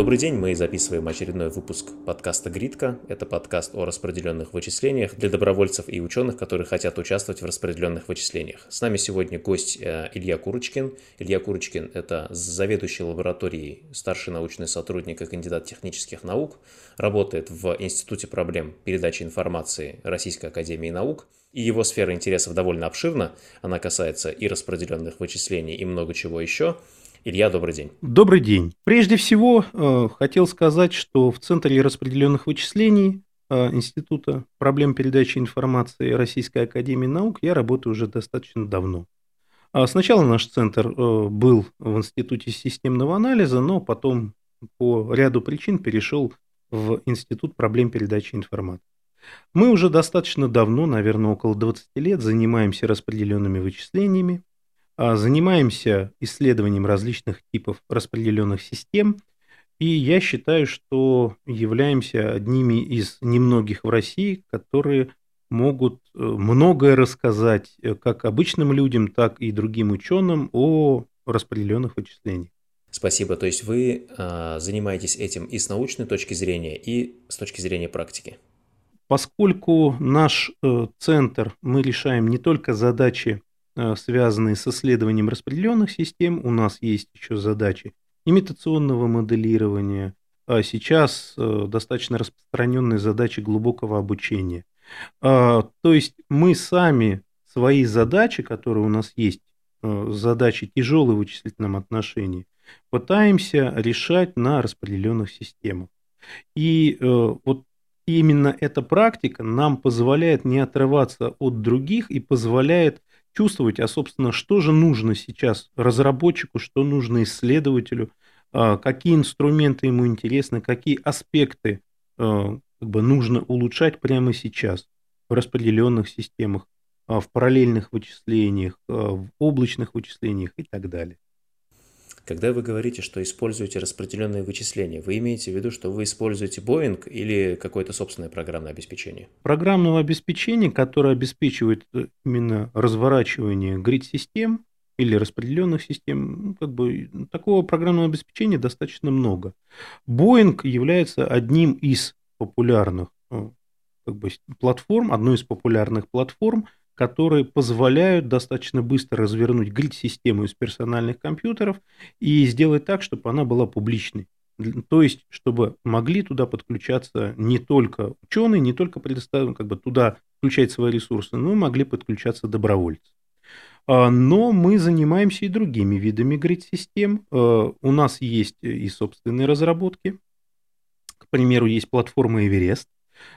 Добрый день, мы записываем очередной выпуск подкаста «Гридка». Это подкаст о распределенных вычислениях для добровольцев и ученых, которые хотят участвовать в распределенных вычислениях. С нами сегодня гость э, Илья Курочкин. Илья Курочкин – это заведующий лабораторией, старший научный сотрудник и кандидат технических наук, работает в Институте проблем передачи информации Российской Академии Наук – и его сфера интересов довольно обширна. Она касается и распределенных вычислений, и много чего еще. Илья, добрый день. Добрый день. Прежде всего, э, хотел сказать, что в Центре распределенных вычислений э, Института проблем передачи информации Российской Академии Наук я работаю уже достаточно давно. А сначала наш центр э, был в Институте системного анализа, но потом по ряду причин перешел в Институт проблем передачи информации. Мы уже достаточно давно, наверное, около 20 лет, занимаемся распределенными вычислениями, занимаемся исследованием различных типов распределенных систем, и я считаю, что являемся одними из немногих в России, которые могут э, многое рассказать э, как обычным людям, так и другим ученым о распределенных вычислениях. Спасибо. То есть вы э, занимаетесь этим и с научной точки зрения, и с точки зрения практики. Поскольку наш э, центр мы решаем не только задачи связанные с исследованием распределенных систем. У нас есть еще задачи имитационного моделирования, а сейчас э, достаточно распространенные задачи глубокого обучения. А, то есть мы сами свои задачи, которые у нас есть, э, задачи тяжелые в вычислительном отношении, пытаемся решать на распределенных системах. И вот именно эта практика нам позволяет не отрываться от других и позволяет чувствовать, а, собственно, что же нужно сейчас разработчику, что нужно исследователю, а, какие инструменты ему интересны, какие аспекты а, как бы нужно улучшать прямо сейчас в распределенных системах, а, в параллельных вычислениях, в облачных вычислениях и так далее. Когда вы говорите, что используете распределенные вычисления, вы имеете в виду, что вы используете Boeing или какое-то собственное программное обеспечение? Программного обеспечения, которое обеспечивает э, именно разворачивание грид-систем или распределенных систем, ну, как бы такого программного обеспечения достаточно много. Boeing является одним из популярных э, как бы, платформ, одной из популярных платформ – которые позволяют достаточно быстро развернуть грид-систему из персональных компьютеров и сделать так, чтобы она была публичной. То есть, чтобы могли туда подключаться не только ученые, не только предоставить, как бы туда включать свои ресурсы, но могли подключаться добровольцы. А, но мы занимаемся и другими видами грид-систем. А, у нас есть и собственные разработки. К примеру, есть платформа а,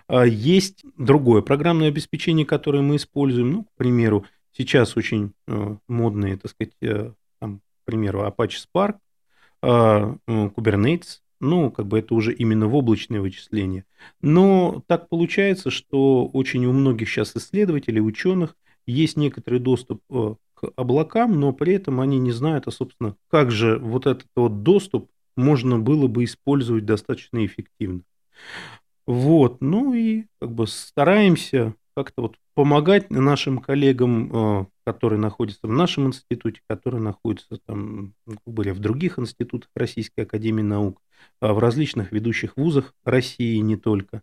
есть другое программное обеспечение, которое мы используем. Ну, к примеру, сейчас очень э, модные, так сказать, э, там, к примеру, Apache Spark, а, э, Kubernetes. Ну, как бы это уже именно в облачное вычисление. Но так получается, что очень у многих сейчас исследователей, ученых есть некоторый доступ к облакам, но при этом они не знают, а, собственно, как же вот этот вот доступ можно было бы использовать достаточно эффективно. Вот, ну и как бы стараемся как-то вот помогать нашим коллегам, э, которые находятся в нашем институте, которые находятся там, были в других институтах Российской Академии Наук, а в различных ведущих вузах России не только.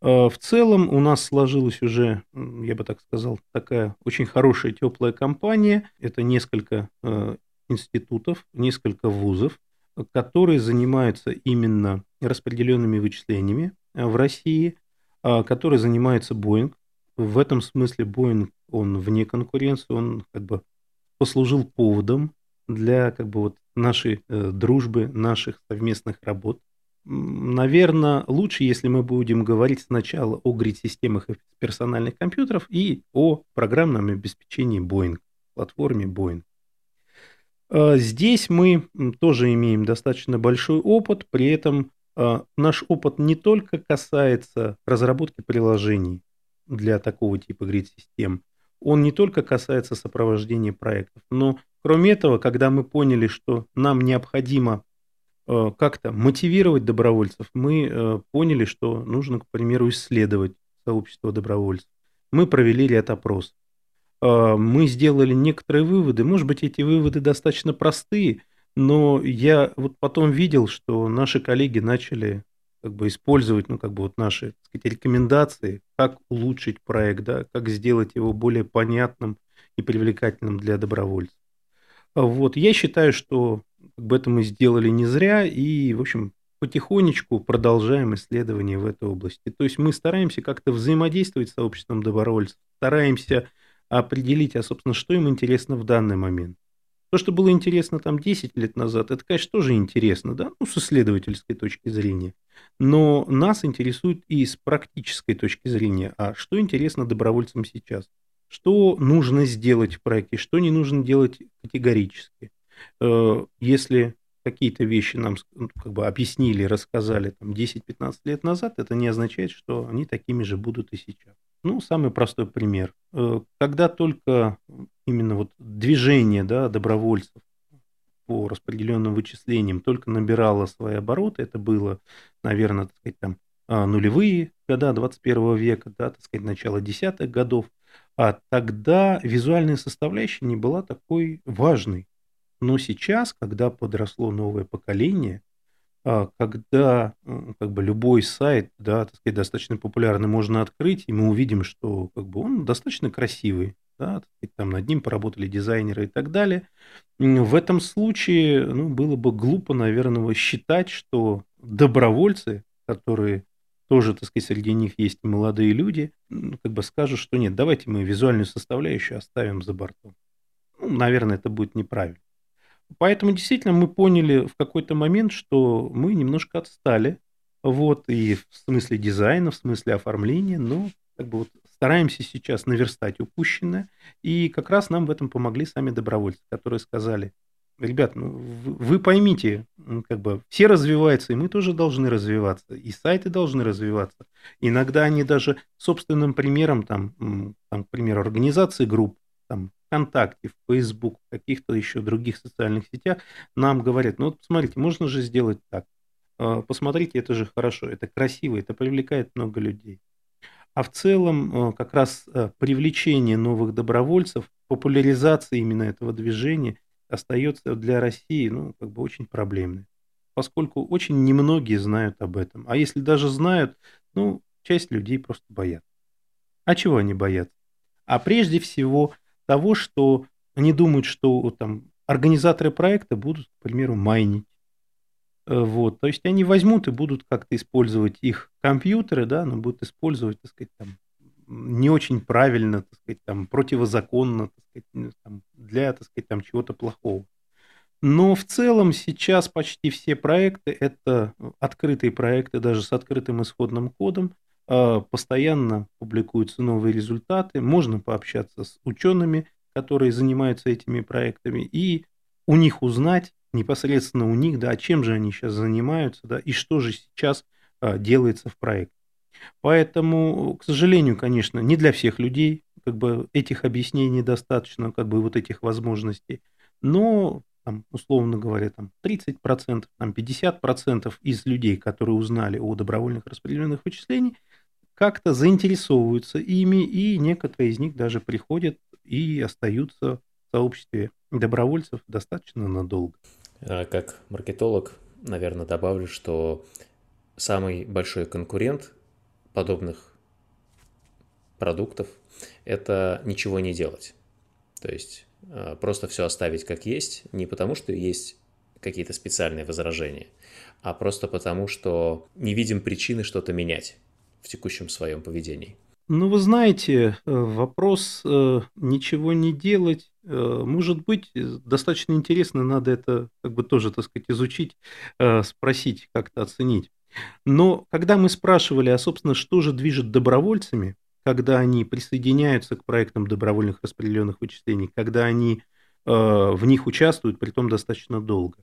А в целом у нас сложилась уже, я бы так сказал, такая очень хорошая теплая компания. Это несколько институтов, несколько вузов, которые занимаются именно распределенными вычислениями, в России, а, который занимается Boeing. В этом смысле Boeing, он вне конкуренции, он как бы послужил поводом для как бы вот нашей э, дружбы, наших совместных работ. Наверное, лучше, если мы будем говорить сначала о грид-системах персональных компьютеров и о программном обеспечении Boeing, платформе Boeing. А, здесь мы тоже имеем достаточно большой опыт, при этом наш опыт не только касается разработки приложений для такого типа грид-систем, он не только касается сопровождения проектов, но кроме этого, когда мы поняли, что нам необходимо а, как-то мотивировать добровольцев, мы а, поняли, что нужно, к примеру, исследовать сообщество добровольцев. Мы провели ряд опросов. Мы сделали некоторые выводы. Может быть, эти выводы достаточно простые, Но я вот потом видел, что наши коллеги начали как бы использовать, ну, как бы вот наши, так сказать, рекомендации, как улучшить проект, да, как сделать его более понятным и привлекательным для добровольцев. Вот, я считаю, что как бы это мы сделали не зря, и, в общем, потихонечку продолжаем исследования в этой области. То есть мы стараемся как-то взаимодействовать с сообществом добровольцев, стараемся определить, а, собственно, что им интересно в данный момент. То, что было интересно там 10 лет назад, это, конечно, тоже интересно, да, ну, с исследовательской точки зрения. Но нас интересует и с практической точки зрения, а что интересно добровольцам сейчас? Что нужно сделать в проекте, что не нужно делать категорически? Э, если какие-то вещи нам ну, как бы объяснили, рассказали там 10-15 лет назад, это не означает, что они такими же будут и сейчас. Ну, самый простой пример. Э, когда только именно вот движение да, добровольцев по распределенным вычислениям только набирало свои обороты, это было, наверное, так сказать, там а, нулевые года 21 века, да, так сказать, начало десятых годов, а тогда визуальная составляющая не была такой важной. Но сейчас, когда подросло новое поколение, когда как бы любой сайт, да, так сказать, достаточно популярный можно открыть, и мы увидим, что как бы он достаточно красивый, да, так сказать, там над ним поработали дизайнеры и так далее. В этом случае, ну, было бы глупо, наверное, считать, что добровольцы, которые тоже, так сказать, среди них есть молодые люди, как бы скажут, что нет, давайте мы визуальную составляющую оставим за бортом. Ну, наверное, это будет неправильно. Поэтому действительно мы поняли в какой-то момент, что мы немножко отстали, вот, и в смысле дизайна, в смысле оформления, но как бы вот стараемся сейчас наверстать упущенное, и как раз нам в этом помогли сами добровольцы, которые сказали, ребят, ну, вы поймите, как бы все развиваются, и мы тоже должны развиваться, и сайты должны развиваться. Иногда они даже собственным примером, там, там к примеру, организации групп, там, ВКонтакте, в Facebook, в каких-то еще других социальных сетях нам говорят, ну вот посмотрите, можно же сделать так. А, посмотрите, это же хорошо, это красиво, это привлекает много людей. А в целом как раз привлечение новых добровольцев, популяризация именно этого движения остается для России ну, как бы очень проблемной. Поскольку очень немногие знают об этом. А если даже знают, ну, часть людей просто боятся. А чего они боятся? А прежде всего того, что они думают, что там организаторы проекта будут, к примеру, майнить. Э, вот, то есть они возьмут и будут как-то использовать их компьютеры, да, но будут использовать, так сказать, там, не очень правильно, так сказать, там, противозаконно, так сказать, ну, там, для, так сказать, там, чего-то плохого. Но в целом сейчас почти все проекты – это открытые проекты, даже с открытым исходным кодом, постоянно публикуются новые результаты, можно пообщаться с учеными, которые занимаются этими проектами, и у них узнать, непосредственно у них, да, чем же они сейчас занимаются, да, и что же сейчас а, делается в проекте. Поэтому, к сожалению, конечно, не для всех людей, как бы этих объяснений достаточно, как бы вот этих возможностей, но там, условно говоря, там 30%, там 50% из людей, которые узнали о добровольных распределенных вычислениях, как-то заинтересовываются ими, и некоторые из них даже приходят и остаются в сообществе добровольцев достаточно надолго. А как маркетолог, наверное, добавлю, что самый большой конкурент подобных продуктов – это ничего не делать. То есть а, просто все оставить как есть, не потому что есть какие-то специальные возражения, а просто потому, что не видим причины что-то менять в текущем своем поведении? Ну, вы знаете, э, вопрос э, ничего не делать, э, может быть, достаточно интересно, надо это как бы тоже, так сказать, изучить, спросить, как-то оценить. Но когда мы спрашивали, а, собственно, что же движет добровольцами, когда они присоединяются к проектам добровольных распределенных вычислений, когда они в них участвуют, при том достаточно долго.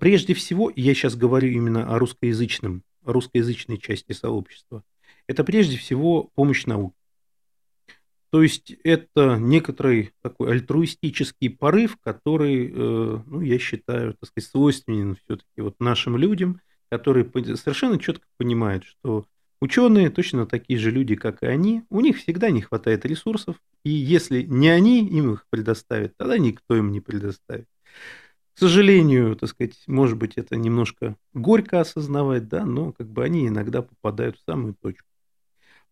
Прежде всего, я сейчас говорю именно о русскоязычном, русскоязычной части сообщества – это прежде всего помощь науке. То есть это некоторый такой альтруистический порыв, который, э, ну, я считаю, так сказать, свойственен все-таки вот нашим людям, которые совершенно четко понимают, что ученые точно такие же люди, как и они, у них всегда не хватает ресурсов, и если не они им их предоставят, тогда никто им не предоставит. К сожалению, так сказать, может быть, это немножко горько осознавать, да, но как бы они иногда попадают в самую точку.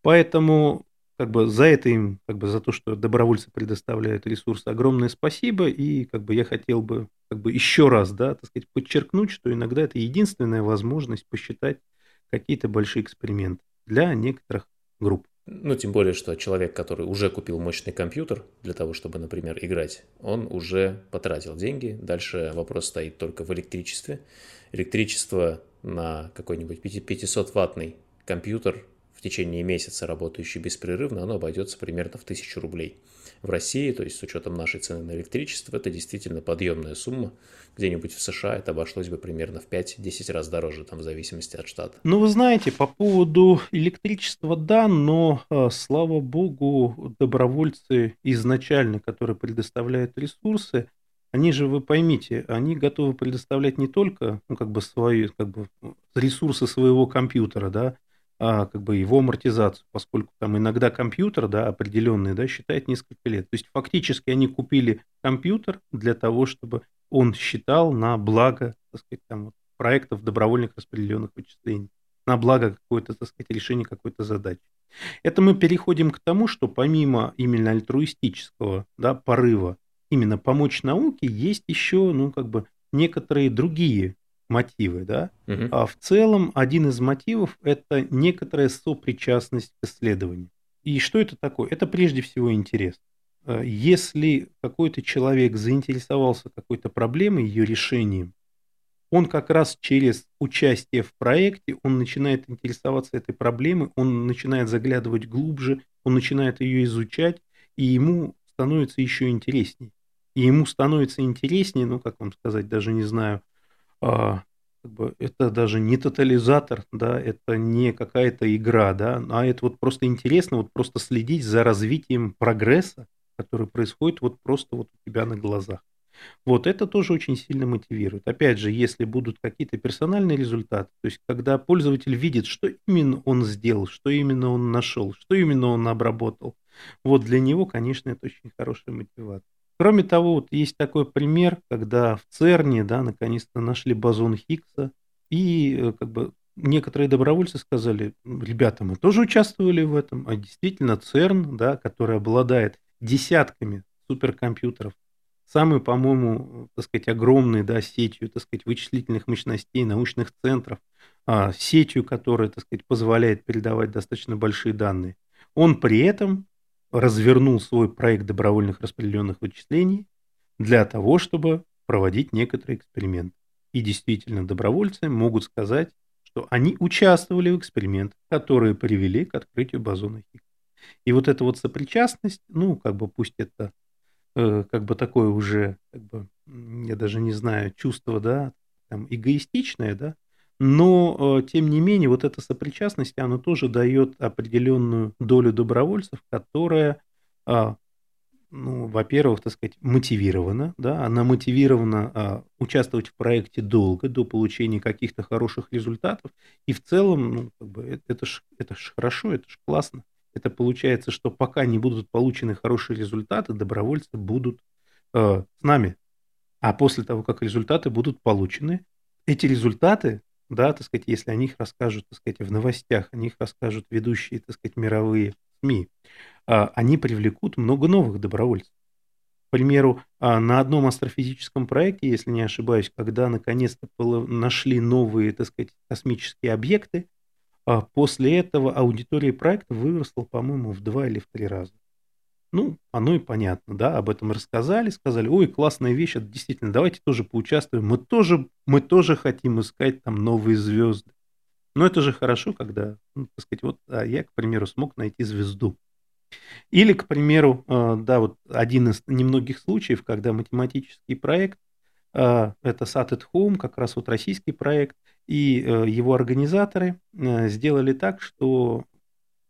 Поэтому как бы за это им, как бы за то, что добровольцы предоставляют ресурсы, огромное спасибо. И как бы я хотел бы как бы еще раз, да, так сказать, подчеркнуть, что иногда это единственная возможность посчитать какие-то большие эксперименты для некоторых групп. Ну, тем более, что человек, который уже купил мощный компьютер для того, чтобы, например, играть, он уже потратил деньги. Дальше вопрос стоит только в электричестве. Электричество на какой-нибудь 500-ваттный компьютер в течение месяца, работающий беспрерывно, оно обойдется примерно в 1000 рублей. В России, то есть с учетом нашей цены на электричество, это действительно подъемная сумма. Где-нибудь в США это обошлось бы примерно в 5-10 раз дороже, там, в зависимости от штата. Ну, вы знаете, по поводу электричества, да, но, а, слава богу, добровольцы изначально, которые предоставляют ресурсы, они же, вы поймите, они готовы предоставлять не только ну, как бы свои как бы, ресурсы своего компьютера, да, а, как бы его амортизацию, поскольку там иногда компьютер, да, определенный, да, считает несколько лет. То есть фактически они купили компьютер для того, чтобы он считал на благо, так сказать, там, проектов добровольных распределенных вычислений, на благо какое-то, так сказать, решения какой-то задачи. Это мы переходим к тому, что помимо именно альтруистического да, порыва именно помочь науке, есть еще, ну, как бы, некоторые другие мотивы, да. Угу. А в целом один из мотивов – это некоторая сопричастность к исследованию. И что это такое? Это прежде всего интерес. Э, если какой-то человек заинтересовался какой-то проблемой, ее решением, он как раз через участие в проекте, он начинает интересоваться этой проблемой, он начинает заглядывать глубже, он начинает ее изучать, и ему становится еще интереснее. И ему становится интереснее, ну, как вам сказать, даже не знаю, а, как бы это даже не тотализатор, да, это не какая-то игра, да, а это вот просто интересно, вот просто следить за развитием прогресса, который происходит вот просто вот у тебя на глазах. Вот это тоже очень сильно мотивирует. Опять же, если будут какие-то персональные результаты, то есть когда пользователь видит, что именно он сделал, что именно он нашел, что именно он обработал, вот для него, конечно, это очень хорошая мотивация. Кроме того, вот есть такой пример, когда в ЦЕРНе, да, наконец-то нашли бозон Хиггса, и э, как бы некоторые добровольцы сказали, ребята, мы тоже участвовали в этом, а действительно ЦЕРН, да, который обладает десятками суперкомпьютеров, самый, по-моему, так сказать, огромной, да, сетью, так сказать, вычислительных мощностей, научных центров, а, сетью, которая, так сказать, позволяет передавать достаточно большие данные. Он при этом развернул свой проект добровольных распределенных вычислений для того, чтобы проводить некоторые эксперименты. И действительно, добровольцы могут сказать, что они участвовали в экспериментах, которые привели к открытию бозона Хиггса. И вот эта вот сопричастность, ну, как бы пусть это э, как бы такое уже, как бы, я даже не знаю, чувство, да, там, эгоистичное, да, но, э, тем не менее, вот эта сопричастность, она тоже дает определенную долю добровольцев, которая, а, ну, во-первых, так сказать, мотивирована, да, она мотивирована а, участвовать в проекте долго, до получения каких-то хороших результатов, и в целом, ну, как бы, это, это ж, это ж хорошо, это ж классно. Это получается, что пока не будут получены хорошие результаты, добровольцы будут э, с нами. А после того, как результаты будут получены, эти результаты да, так сказать, если о них расскажут, так сказать, в новостях, о них расскажут ведущие, так сказать, мировые СМИ, а, они привлекут много новых добровольцев. К примеру, а, на одном астрофизическом проекте, если не ошибаюсь, когда наконец-то нашли новые, так сказать, космические объекты, а, после этого аудитория проекта выросла, по-моему, в два или в три раза. Ну, оно и понятно, да, об этом рассказали, сказали, ой, классная вещь, это действительно, давайте тоже поучаствуем, мы тоже, мы тоже хотим искать там новые звезды. Но это же хорошо, когда, ну, так сказать, вот а я, к примеру, смог найти звезду. Или, к примеру, э, да, вот один из немногих случаев, когда математический проект, э, это Sat at Home, как раз вот российский проект, и э, его организаторы сделали так, что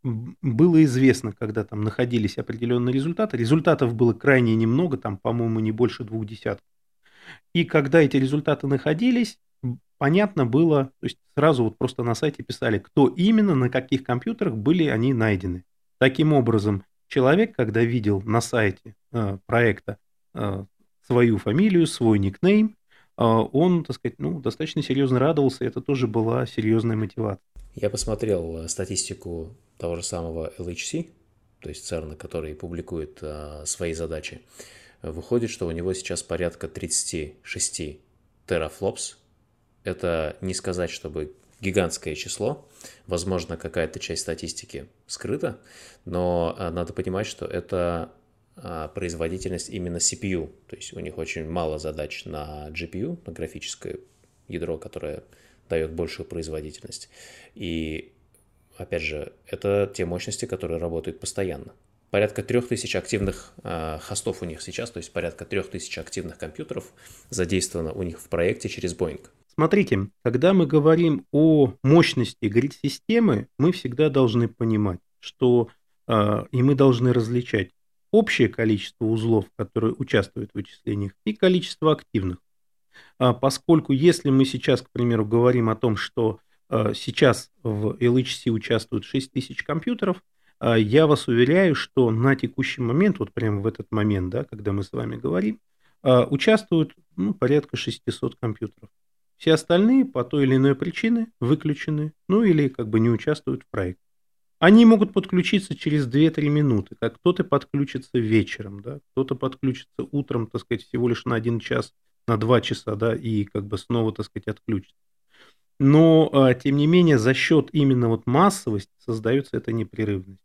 было известно, когда там находились определенные результаты. Результатов было крайне немного, там, по-моему, не больше двух десятков. И когда эти результаты находились, понятно было, то есть сразу вот просто на сайте писали, кто именно, на каких компьютерах были они найдены. Таким образом, человек, когда видел на сайте э, проекта э, свою фамилию, свой никнейм, а, он, так сказать, ну, достаточно серьезно радовался, это тоже была серьезная мотивация. Я посмотрел э, статистику того же самого LHC, то есть CERN, который публикует а, свои задачи. Выходит, что у него сейчас порядка 36 терафлопс. Это не сказать, чтобы гигантское число. Возможно, какая-то часть статистики скрыта, но а, надо понимать, что это а, производительность именно CPU. То есть у них очень мало задач на GPU, на графическое ядро, которое дает большую производительность. И, опять же, это те мощности, которые работают постоянно. Порядка 3000 активных э, хостов у них сейчас, то есть порядка 3000 активных компьютеров задействовано у них в проекте через Boeing. Смотрите, когда мы говорим о мощности грид-системы, мы всегда должны понимать, что э, и мы должны различать общее количество узлов, которые участвуют в вычислениях, и количество активных. А, поскольку если мы сейчас, к примеру, говорим о том, что сейчас в LHC участвуют 6 тысяч компьютеров, а, я вас уверяю, что на текущий момент, вот прямо в этот момент, да, когда мы с вами говорим, участвуют ну, порядка 600 компьютеров. Все остальные по той или иной причине выключены, ну или как бы не участвуют в проекте. Они могут подключиться через 2-3 минуты, как кто-то подключится вечером, да, кто-то подключится утром, так сказать, всего лишь на 1 час, на 2 часа, да, и как бы снова, так сказать, отключится. Но, а, тем не менее, за счет именно вот массовости создается эта непрерывность.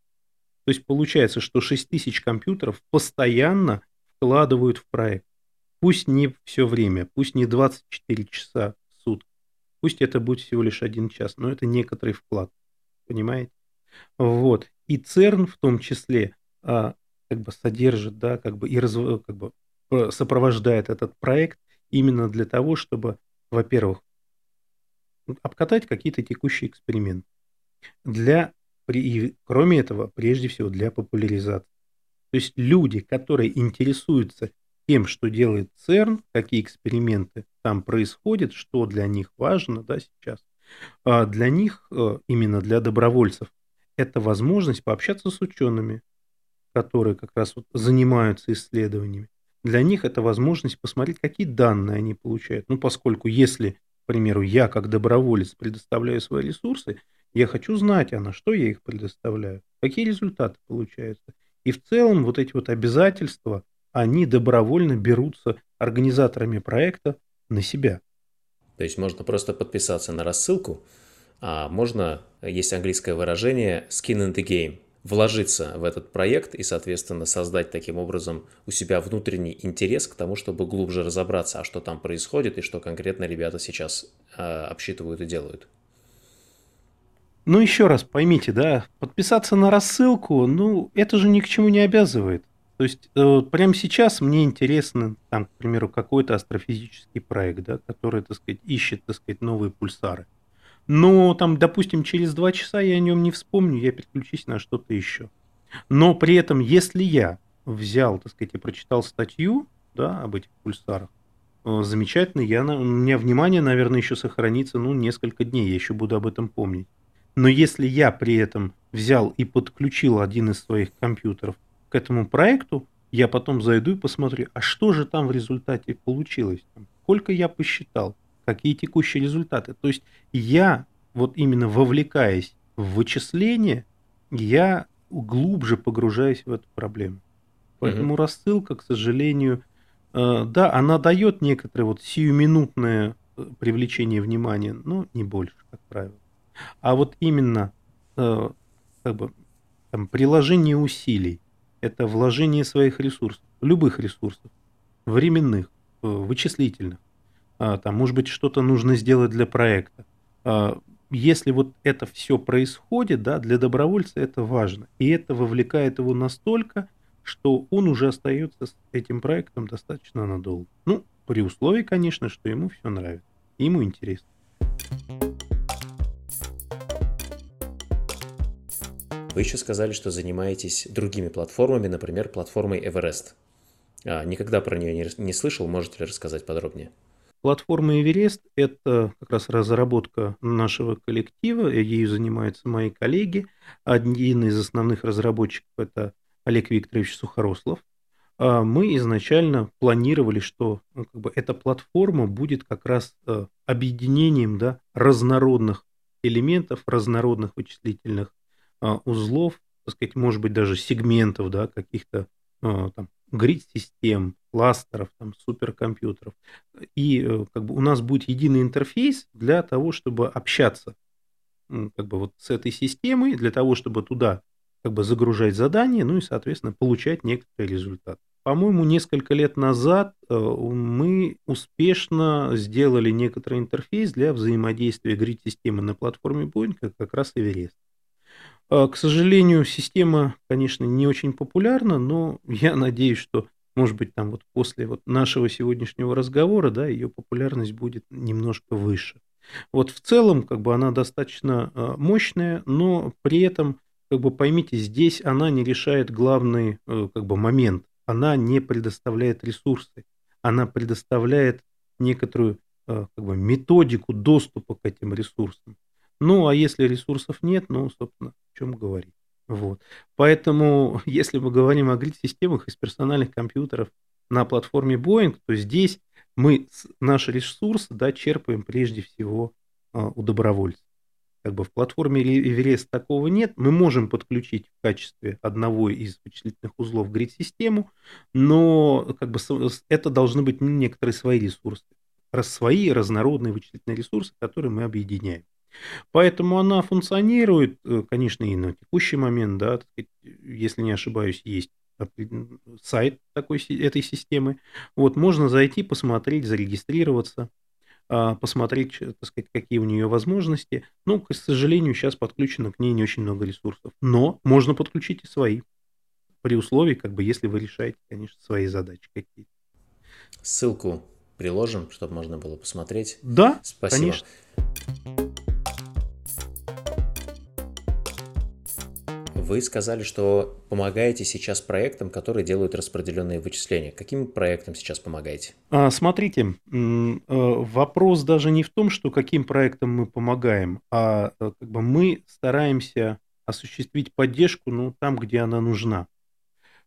То есть получается, что 6 тысяч компьютеров постоянно вкладывают в проект. Пусть не все время, пусть не 24 часа в сутки, пусть это будет всего лишь один час, но это некоторый вклад. Понимаете? Вот. И ЦЕРН в том числе а, как бы содержит, да, как бы и раз, как бы сопровождает этот проект именно для того, чтобы, во-первых, обкатать какие-то текущие эксперименты. Для, и, кроме этого, прежде всего, для популяризации. То есть люди, которые интересуются тем, что делает ЦЕРН, какие эксперименты там происходят, что для них важно да, сейчас, а для них, э, именно для добровольцев, это возможность пообщаться с учеными, которые как раз вот занимаются исследованиями. Для них это возможность посмотреть, какие данные они получают. Ну, поскольку если, к примеру, я как доброволец предоставляю свои ресурсы, я хочу знать, а на что я их предоставляю, какие результаты получаются. И в целом вот эти вот обязательства, они добровольно берутся организаторами проекта на себя. То есть можно просто подписаться на рассылку, а можно, есть английское выражение skin in the game, вложиться в этот проект и, соответственно, создать таким образом у себя внутренний интерес к тому, чтобы глубже разобраться, а что там происходит и что конкретно ребята сейчас э, обсчитывают и делают. Ну, еще раз поймите, да, подписаться на рассылку, ну, это же ни к чему не обязывает. То есть, э, прямо сейчас мне интересно, там, к примеру, какой-то астрофизический проект, да, который, так сказать, ищет, так сказать, новые пульсары. Но там, допустим, через два часа я о нем не вспомню, я переключусь на что-то еще. Но при этом, если я взял, так сказать, и прочитал статью да, об этих пульсарах, э, замечательно, я, у меня внимание, наверное, еще сохранится ну, несколько дней, я еще буду об этом помнить. Но если я при этом взял и подключил один из своих компьютеров к этому проекту, я потом зайду и посмотрю, а что же там в результате получилось, сколько я посчитал, какие текущие результаты. То есть я, вот именно вовлекаясь в вычисление, я глубже погружаюсь в эту проблему. Поэтому mm-hmm. рассылка, к сожалению, э, да, она дает некоторое вот сиюминутное э, привлечение внимания, но не больше, как правило. А вот именно э, как бы, там, приложение усилий, это вложение своих ресурсов, любых ресурсов, временных, э, вычислительных, там, может быть, что-то нужно сделать для проекта. А, если вот это все происходит, да, для добровольца это важно. И это вовлекает его настолько, что он уже остается с этим проектом достаточно надолго. Ну, при условии, конечно, что ему все нравится. Ему интересно. Вы еще сказали, что занимаетесь другими платформами, например, платформой Everest. А, никогда про нее не, не слышал, можете ли рассказать подробнее? Платформа Эверест – это как раз разработка нашего коллектива, ею занимаются мои коллеги. Один из основных разработчиков – это Олег Викторович Сухорослов. а, мы изначально планировали, что ну, как бы эта платформа будет как раз э, объединением да, разнородных элементов, разнородных вычислительных а, узлов, так сказать, может быть, даже сегментов, да, каких-то там грид-систем, кластеров, там, суперкомпьютеров. И э, как бы у нас будет единый интерфейс для того, чтобы общаться как бы вот с этой системой, для того, чтобы туда как бы загружать задания, ну и, соответственно, получать некоторый результат. По-моему, несколько лет назад э, мы успешно сделали некоторый интерфейс для взаимодействия грид-системы на платформе Boeing, как раз Эверест. А, к сожалению, система, конечно, не очень популярна, но я надеюсь, что, может быть, там вот после вот нашего сегодняшнего разговора, да, ее популярность будет немножко выше. Вот в целом, как бы она достаточно а, мощная, но при этом, как бы поймите, здесь она не решает главный, э, как бы момент она не предоставляет ресурсы, она предоставляет некоторую э, как бы, методику доступа к этим ресурсам. Ну, а если ресурсов нет, ну, собственно, о чем говорить. Вот. Поэтому, если мы говорим о грид-системах из персональных компьютеров на платформе Boeing, то здесь мы наши ресурсы да, черпаем прежде всего а, у добровольцев. Как бы в платформе Everest такого нет. Мы можем подключить в качестве одного из вычислительных узлов грид-систему, но как бы это должны быть некоторые свои ресурсы. Свои разнородные вычислительные ресурсы, которые мы объединяем. Поэтому она функционирует, э, конечно, и на текущий момент, да, если не ошибаюсь, есть сайт такой, этой системы. Вот, можно зайти, посмотреть, зарегистрироваться. А, посмотреть, так сказать, какие у нее возможности. Ну, к сожалению, сейчас подключено к ней не очень много ресурсов. Но можно подключить и свои. При условии, как бы, если вы решаете, конечно, свои задачи какие-то. Ссылку приложим, чтобы можно было посмотреть. Да, Спасибо. конечно. Вы сказали, что помогаете сейчас проектам, которые делают распределенные вычисления. Каким проектам сейчас помогаете? А, смотрите, э, вопрос даже не в том, что каким проектам мы помогаем, а э, как бы мы стараемся осуществить поддержку ну, там, где она нужна.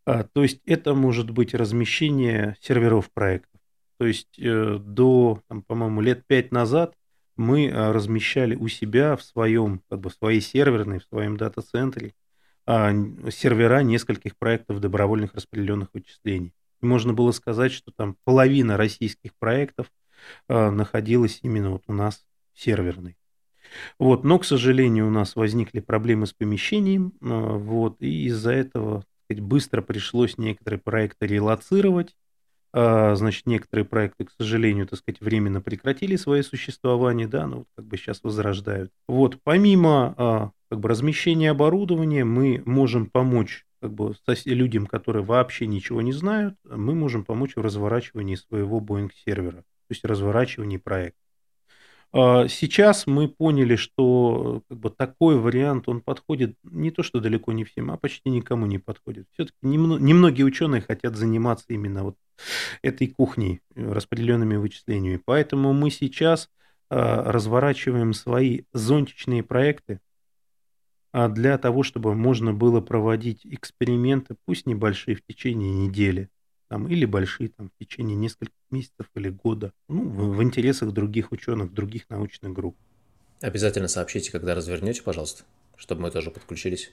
А, то есть это может быть размещение серверов проектов. То есть э, до, по-моему, лет пять назад мы размещали у себя в своем, как бы в своей серверной, в своем дата-центре а, сервера нескольких проектов добровольных распределенных вычислений. И можно было сказать, что там половина российских проектов а, находилась именно вот у нас серверной. Вот, но, к сожалению, у нас возникли проблемы с помещением, а, вот, и из-за этого быстро пришлось некоторые проекты релацировать, значит, некоторые проекты, к сожалению, так сказать, временно прекратили свое существование, да, но вот как бы сейчас возрождают. Вот, помимо как бы размещение оборудования мы можем помочь как бы людям, которые вообще ничего не знают, мы можем помочь в разворачивании своего Boeing сервера, то есть разворачивании проекта. А, сейчас мы поняли, что как бы, такой вариант, он подходит не то, что далеко не всем, а почти никому не подходит. Все-таки немногие ученые хотят заниматься именно вот этой кухней, э, распределенными вычислениями. Поэтому мы сейчас а, разворачиваем свои зонтичные проекты, а для того, чтобы можно было проводить эксперименты, пусть небольшие, в течение недели, там, или большие там, в течение нескольких месяцев или года, ну, в, в интересах других ученых, других научных групп. Обязательно сообщите, когда развернете, пожалуйста, чтобы мы тоже подключились.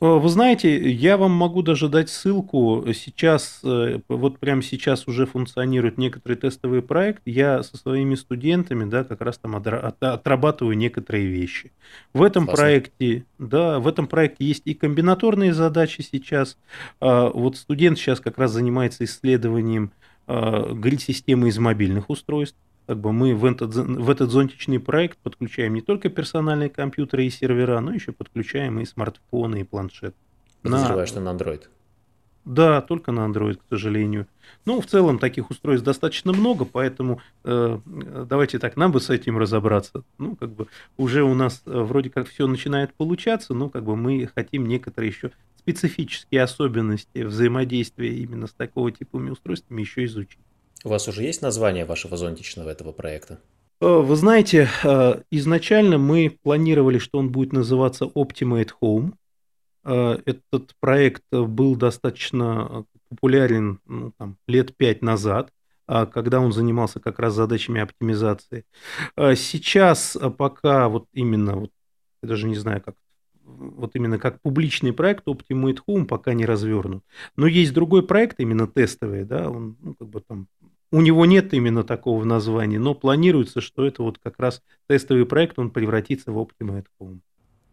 Э, вы знаете, я вам могу даже дать ссылку. Сейчас, э, вот прямо сейчас уже функционирует некоторый тестовый проект. Я со своими студентами, да, как раз там отрабатываю некоторые вещи. В этом Классно. проекте, да, в этом проекте есть и комбинаторные задачи сейчас. А, вот студент сейчас как раз занимается исследованием а, грид-системы из мобильных устройств как бы мы в этот, в этот зонтичный проект подключаем не только персональные компьютеры и сервера, но еще подключаем и смартфоны, и планшет. Подозреваю, на... что на Android. Да, только на Android, к сожалению. Ну, в целом таких устройств достаточно много, поэтому э, давайте так, нам бы с этим разобраться. Ну, как бы уже у нас э, вроде как все начинает получаться, но как бы мы хотим некоторые еще специфические особенности взаимодействия именно с такого типами устройствами еще изучить. У вас уже есть название вашего зонтичного этого проекта? Э, вы знаете, э, изначально мы планировали, что он будет называться Optimate Home. Э, этот проект был достаточно популярен ну, там, лет пять назад, а, когда он занимался как раз задачами оптимизации. Сейчас пока вот именно, вот, я даже не знаю, как вот именно как публичный проект Optimate Home пока не развернут. Но есть другой проект, именно тестовый, да, он ну, как бы там у него нет именно такого названия, но планируется, что это вот как раз тестовый проект, он превратится в Optimate Home.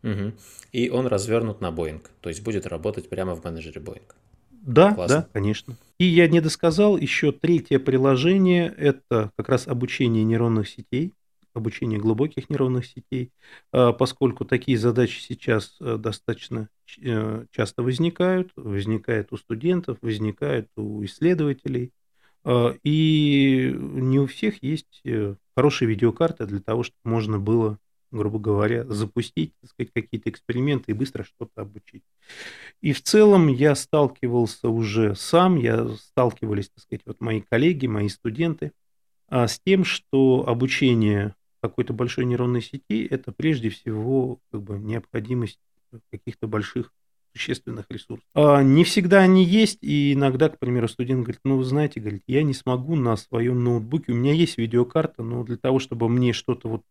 Угу. И он развернут на Boeing, то есть будет работать прямо в менеджере Boeing. Да, Классно. да, конечно. И я не досказал, еще третье приложение – это как раз обучение нейронных сетей, обучение глубоких нейронных сетей, а, поскольку такие задачи сейчас э, достаточно э, часто возникают, возникают у студентов, возникают у исследователей, и не у всех есть э, хорошие видеокарты для того, чтобы можно было грубо говоря, запустить сказать, какие-то эксперименты и быстро что-то обучить. И в целом я сталкивался уже сам, я сталкивались, так сказать, вот мои коллеги, мои студенты, а, с тем, что обучение какой-то большой нейронной сети – это прежде всего как бы, необходимость каких-то больших существенных ресурсов. А не всегда они есть, и иногда, к примеру, студент говорит, ну, вы знаете, говорит, я не смогу на своем ноутбуке, у меня есть видеокарта, но для того, чтобы мне что-то вот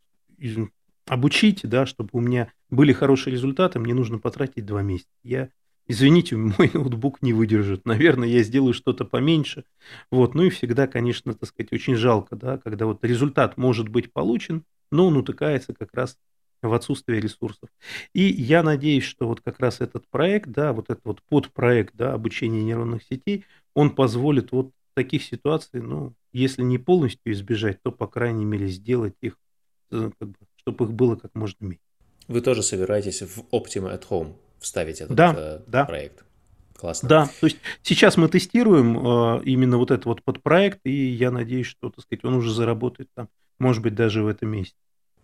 обучить, да, чтобы у меня были хорошие результаты, мне нужно потратить два месяца. Я, извините, мой ноутбук не выдержит. Наверное, я сделаю что-то поменьше. Вот. Ну и всегда, конечно, так сказать, очень жалко, да, когда вот результат может быть получен, но он утыкается как раз в отсутствие ресурсов. И я надеюсь, что вот как раз этот проект, да, вот этот вот подпроект, да, обучения нейронных сетей, он позволит вот таких ситуаций, ну, если не полностью избежать, то, по крайней мере, сделать их э, как бы, чтобы их было как можно меньше. Вы тоже собираетесь в Optima at Home вставить этот да, э, да. проект? Классно. Да, то есть сейчас мы тестируем э, именно вот этот вот подпроект, и я надеюсь, что, так сказать, он уже заработает там, может быть, даже в этом месяце.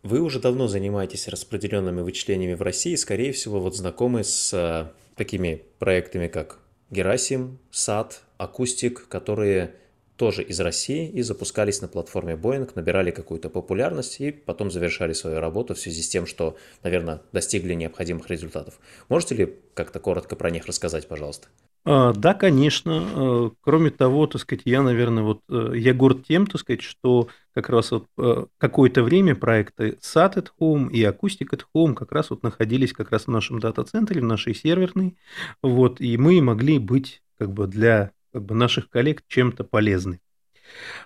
Вы уже давно занимаетесь распределенными вычислениями в России, скорее всего, вот знакомы с э, такими проектами, как Герасим, САД, Акустик, которые тоже из России и запускались на платформе Boeing, набирали какую-то популярность и потом завершали свою работу в связи с тем, что, наверное, достигли необходимых результатов. Можете ли как-то коротко про них рассказать, пожалуйста? А, да, конечно. А, кроме того, так сказать, я, наверное, вот э, я горд тем, так сказать, что как раз вот э, какое-то время проекты SAT at Home и Acoustic at Home как раз вот находились как раз в нашем дата-центре, в нашей серверной, вот, и мы могли быть как бы для как бы наших коллег чем-то полезны.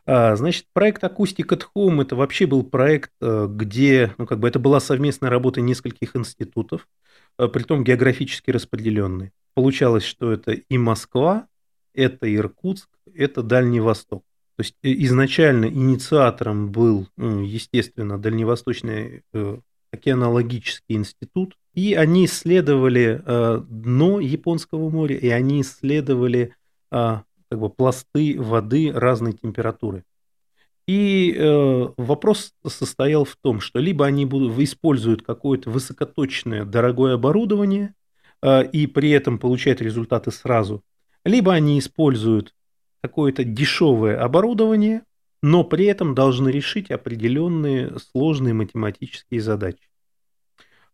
А, значит, проект Acoustic at Home это вообще был проект, э, где, ну, как бы это была совместная работа нескольких институтов, э, при том географически распределенные. Получалось, что это и Москва, это Иркутск, это Дальний Восток. То есть э, изначально инициатором был, естественно, Дальневосточный океанологический институт, и они исследовали дно Японского моря, и они исследовали а, как бы пласты воды разной температуры. И э, вопрос состоял в том, что либо они будут, используют какое-то высокоточное дорогое оборудование э, и при этом получают результаты сразу, либо они используют какое-то дешевое оборудование, но при этом должны решить определенные сложные математические задачи.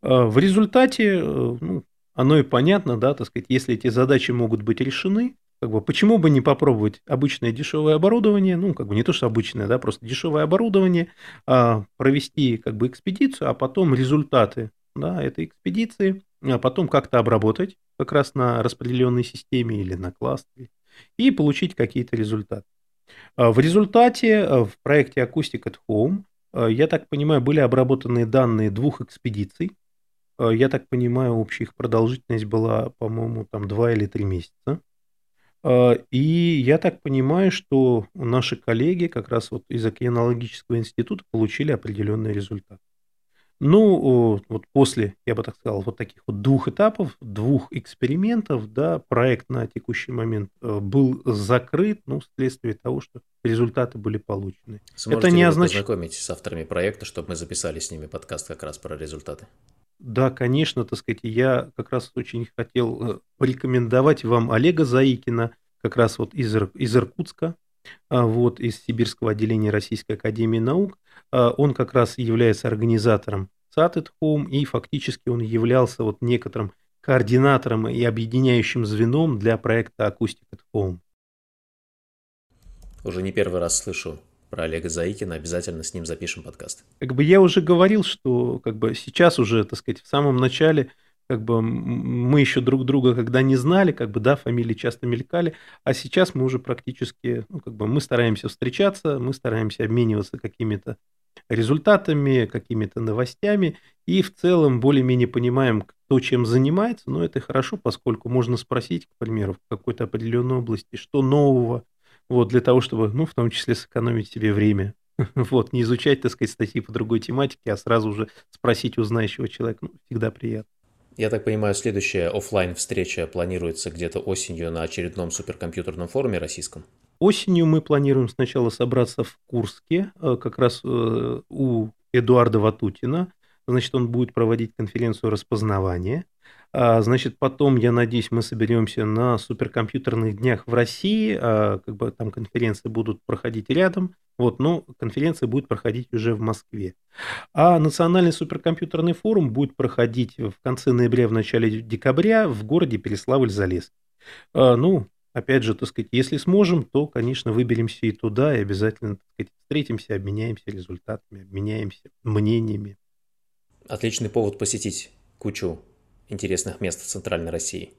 Э, в результате, э, ну, оно и понятно, да, так сказать, если эти задачи могут быть решены, как бы, почему бы не попробовать обычное дешевое оборудование, ну, как бы не то, что обычное, да, просто дешевое оборудование, а, провести как бы экспедицию, а потом результаты да, этой экспедиции, а потом как-то обработать как раз на распределенной системе или на кластере и получить какие-то результаты. А в результате а, в проекте Acoustic at Home, а, я так понимаю, были обработаны данные двух экспедиций. Я так понимаю, общая их продолжительность была, по-моему, там 2 или 3 месяца. А, и я так понимаю, что наши коллеги как раз вот из океанологического института получили определенный результат. Ну, вот после, я бы так сказал, вот таких вот двух этапов, двух экспериментов, да, проект на текущий момент э, был закрыт, ну, вследствие того, что результаты были получены. Сможете Это не означает... познакомить с авторами проекта, чтобы мы записали с ними подкаст как раз про результаты? Да, конечно, так сказать, я как раз очень хотел э, порекомендовать вам Олега Заикина, как раз вот из, из Иркутска, а, вот из Сибирского отделения Российской Академии Наук. А, он как раз является организатором SAT at Home, и фактически он являлся вот некоторым координатором и объединяющим звеном для проекта Acoustic at Home. Уже не первый раз слышу про Олега Заикина, обязательно с ним запишем подкаст. Как бы я уже говорил, что как бы сейчас уже, так сказать, в самом начале как бы мы еще друг друга когда не знали, как бы, да, фамилии часто мелькали, а сейчас мы уже практически, ну, как бы, мы стараемся встречаться, мы стараемся обмениваться какими-то результатами, какими-то новостями, и в целом более-менее понимаем, кто чем занимается, но это хорошо, поскольку можно спросить, к примеру, в какой-то определенной области, что нового, вот, для того, чтобы, ну, в том числе сэкономить себе время. Вот, не изучать, так сказать, статьи по другой тематике, а сразу же спросить у знающего человека, ну, всегда приятно. Я так понимаю, следующая офлайн встреча планируется где-то осенью на очередном суперкомпьютерном форуме российском? Осенью мы планируем сначала собраться в Курске, э, как раз э, у Эдуарда Ватутина. Значит, он будет проводить конференцию распознавания. А, значит, потом, я надеюсь, мы соберемся на суперкомпьютерных днях в России. А, как бы там конференции будут проходить рядом. Вот, но конференция будет проходить уже в Москве. А национальный суперкомпьютерный форум будет проходить в конце ноября, в начале декабря в городе Переславль-Залесский. А, ну, опять же, так сказать, если сможем, то, конечно, выберемся и туда, и обязательно, так сказать, встретимся, обменяемся результатами, обменяемся мнениями. Отличный повод посетить кучу интересных мест в Центральной России.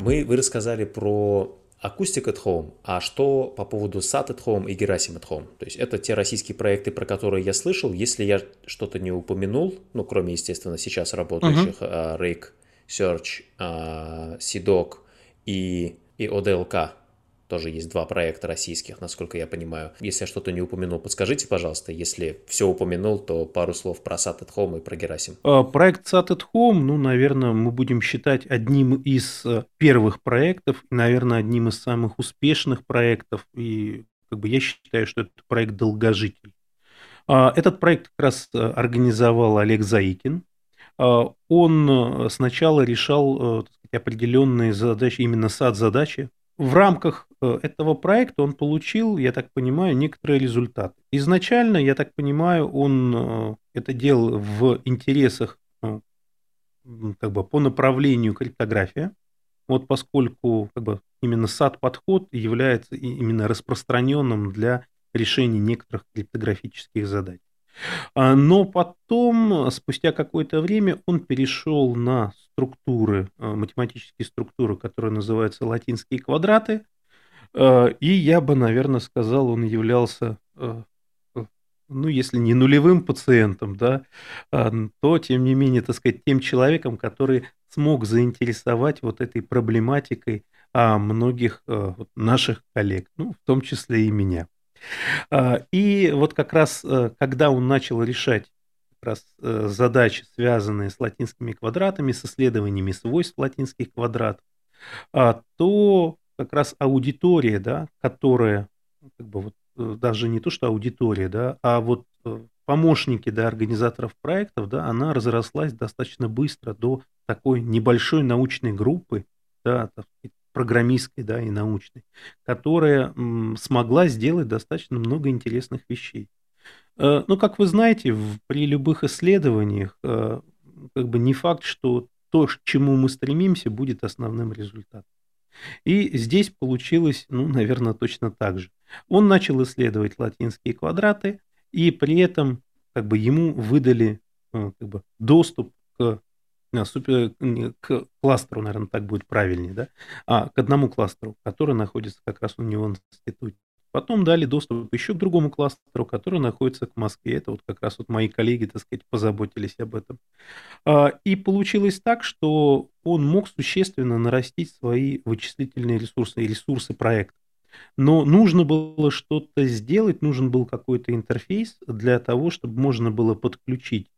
Мы, вы рассказали про Acoustic at Home, а что по поводу SAT at Home и Gerasim at Home? То есть это те российские проекты, про которые я слышал. Если я что-то не упомянул, ну, кроме, естественно, сейчас работающих uh-huh. uh, Rake, Search, uh, CDOC и, и ODLK, тоже есть два проекта российских, насколько я понимаю. Если я что-то не упомянул, подскажите, пожалуйста. Если все упомянул, то пару слов про Sat at Home и про Герасим. А, проект Sat at Home, ну, наверное, мы будем считать одним из э, первых проектов, наверное, одним из самых успешных проектов. И как бы я считаю, что это проект долгожитель. А, этот проект как раз э, организовал Олег Заикин. А, он э, сначала решал сказать, определенные задачи, именно сад задачи в рамках этого проекта он получил, я так понимаю, некоторые результаты. Изначально, я так понимаю, он э, это делал в интересах э, как бы по направлению криптография. Вот поскольку как бы, именно сад-подход является именно распространенным для решения некоторых криптографических задач. А, но потом, спустя какое-то время, он перешел на структуры, математические структуры, которые называются латинские квадраты. А, и я бы, наверное, сказал, он являлся, ну, если не нулевым пациентом, да, то, тем не менее, так сказать, тем человеком, который смог заинтересовать вот этой проблематикой многих наших коллег, ну, в том числе и меня. А, и вот как раз, э, когда он начал решать раз э, задачи, связанные с латинскими квадратами, с исследованиями свойств латинских квадратов, а, то как раз аудитория, да, которая, ну, как бы вот э, даже не то, что аудитория, да, а вот помощники да, организаторов проектов, да, она разрослась достаточно быстро до такой небольшой научной группы, да, программистской, да, и научной, которая смогла сделать достаточно много интересных вещей. Э, ну, как вы знаете, при любых исследованиях э, как бы не факт, что то, к чему мы стремимся, будет основным результатом. И здесь получилось, ну, наверное, точно так же. Он начал исследовать латинские квадраты, и при этом как бы ему выдали э, как бы, доступ к супер, к кластеру, наверное, так будет правильнее, да, а к одному кластеру, который находится как раз у него в институте. Потом дали доступ еще к другому кластеру, который находится в Москве. Это вот как раз вот мои коллеги, так сказать, позаботились об этом. А, и получилось так, что он мог существенно нарастить свои вычислительные ресурсы и ресурсы проекта. Но нужно было что-то сделать, нужен был какой-то интерфейс для того, чтобы можно было подключить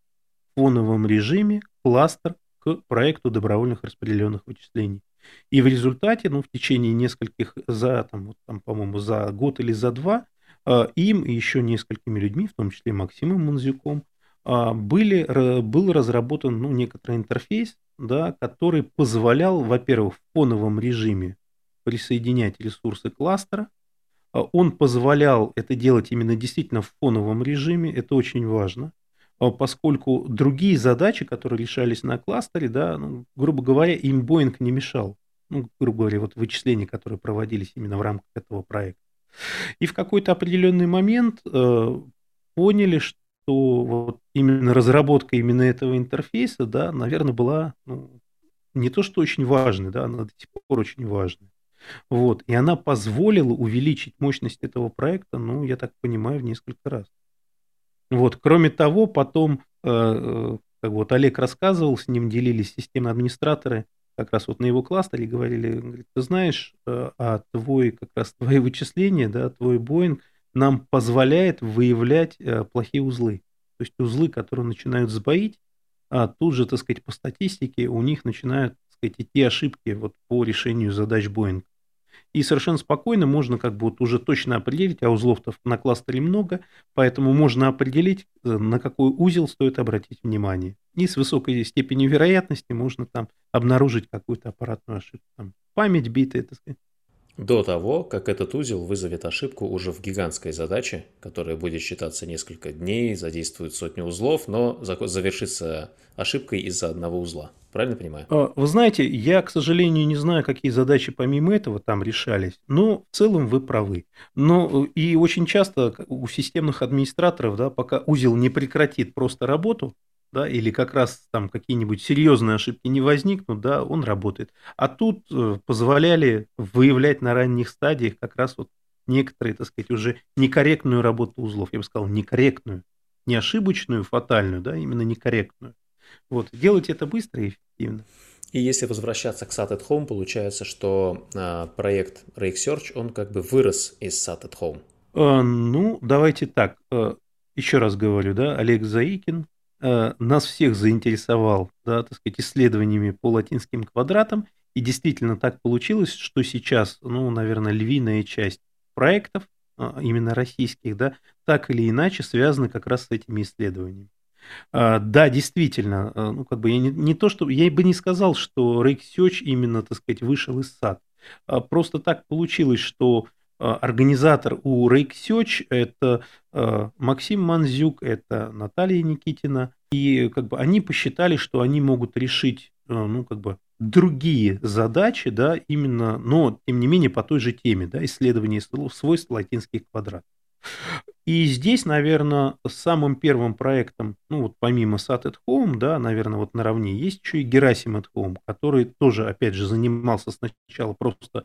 в фоновом режиме кластер к проекту добровольных распределенных вычислений. И в результате, ну, в течение нескольких, за, там, вот, там, по-моему, за год или за два, э, им и еще несколькими людьми, в том числе Максимом Манзюком, э, были, был разработан ну, некоторый интерфейс, да, который позволял, во-первых, в фоновом режиме присоединять ресурсы кластера, он позволял это делать именно действительно в фоновом режиме, это очень важно. А поскольку другие задачи, которые решались на кластере, да, ну, грубо говоря, им Boeing не мешал. ну, грубо говоря, вот вычисления, которые проводились именно в рамках этого проекта. И в какой-то определенный момент э, поняли, что вот именно разработка именно этого интерфейса, да, наверное, была ну, не то, что очень важной, да, она до сих пор очень важная. Вот, и она позволила увеличить мощность этого проекта, ну, я так понимаю, в несколько раз. Вот, кроме того, потом, э, э как вот Олег рассказывал, с ним делились системные администраторы, как раз вот на его кластере говорили, говорит, ты знаешь, э, а твой, как раз твои вычисления, да, твой Boeing нам позволяет выявлять э, плохие узлы. То есть узлы, которые начинают сбоить, а тут же, так сказать, по статистике у них начинают, так сказать, идти ошибки вот по решению задач Boeing. И совершенно спокойно можно как бы вот уже точно определить, а узлов-то на кластере много, поэтому можно определить, э, на какой узел стоит обратить внимание. И с высокой степенью вероятности можно там обнаружить какую-то аппаратную ошибку. Там, память битая, так сказать. До того, как этот узел вызовет ошибку уже в гигантской задаче, которая будет считаться несколько дней, задействует сотни узлов, но завершится ошибкой из-за одного узла. Правильно понимаю? А, вы знаете, я, к сожалению, не знаю, какие задачи помимо этого там решались, но в целом вы правы. Но и очень часто у системных администраторов, да, пока узел не прекратит просто работу, да, или как раз там какие-нибудь серьезные ошибки не возникнут, да, он работает. А тут э, позволяли выявлять на ранних стадиях как раз вот некоторые, так сказать, уже некорректную работу узлов. Я бы сказал, некорректную. Не ошибочную, фатальную, да, именно некорректную. Вот. Делать это быстро и эффективно. И если возвращаться к SAT at Home, получается, что а, проект Rake Search, он как бы вырос из SAT at Home. А, ну, давайте так. А, еще раз говорю, да, Олег Заикин нас всех заинтересовал, да, так сказать, исследованиями по латинским квадратам. И действительно так получилось, что сейчас, ну, наверное, львиная часть проектов, а, именно российских, да, так или иначе связаны как раз с этими исследованиями. А, да, действительно, а, ну, как бы я не, не то, что я бы не сказал, что Search именно, так сказать, вышел из сад. А, просто так получилось, что организатор у Rake Search это Максим Манзюк, это Наталья Никитина, и как бы они посчитали, что они могут решить, ну, как бы другие задачи, да, именно, но, тем не менее, по той же теме, да, исследование свойств латинских квадратов. И здесь, наверное, самым первым проектом, ну вот помимо Sat at Home, да, наверное, вот наравне, есть еще и Герасим at Home, который тоже, опять же, занимался сначала просто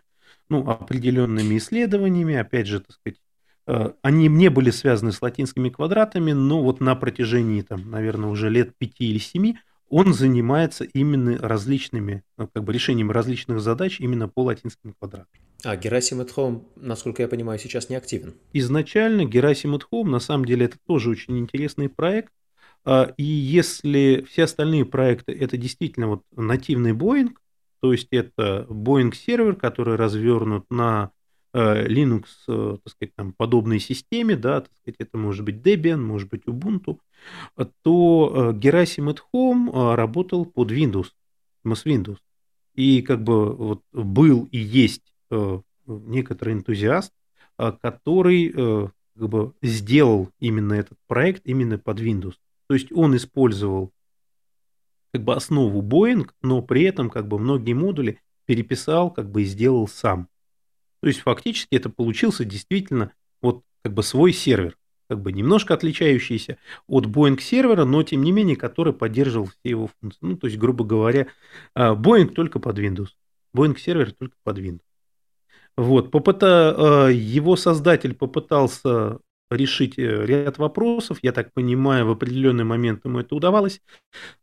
ну, определенными исследованиями, опять же, так сказать, э, они не были связаны с латинскими квадратами, но вот на протяжении, там, наверное, уже лет пяти или семи он занимается именно различными, ну, как бы решением различных задач именно по латинским квадратам. А Герасим Home, насколько я понимаю, сейчас не активен. Изначально Герасим Home, на самом деле, это тоже очень интересный проект. А, и если все остальные проекты это действительно вот нативный Boeing, то есть это Boeing сервер, который развернут на э, Linux, э, так сказать, там, подобной системе, да, так сказать, это может быть Debian, может быть Ubuntu, то Gerasim at Home работал под Windows, MS Windows. И как бы вот был и есть э, некоторый энтузиаст, который как бы сделал именно этот проект именно под Windows. То есть он использовал как бы основу Boeing, но при этом как бы многие модули переписал как бы и сделал сам. То есть фактически это получился действительно вот как бы свой сервер как бы немножко отличающийся от Boeing сервера, но тем не менее, который поддерживал все его функции. Ну, то есть, грубо говоря, а, Boeing только под Windows. Boeing сервер только под Windows. Вот, попыта, а, его создатель попытался решить э, ряд вопросов. Я так понимаю, в определенный момент ему это удавалось.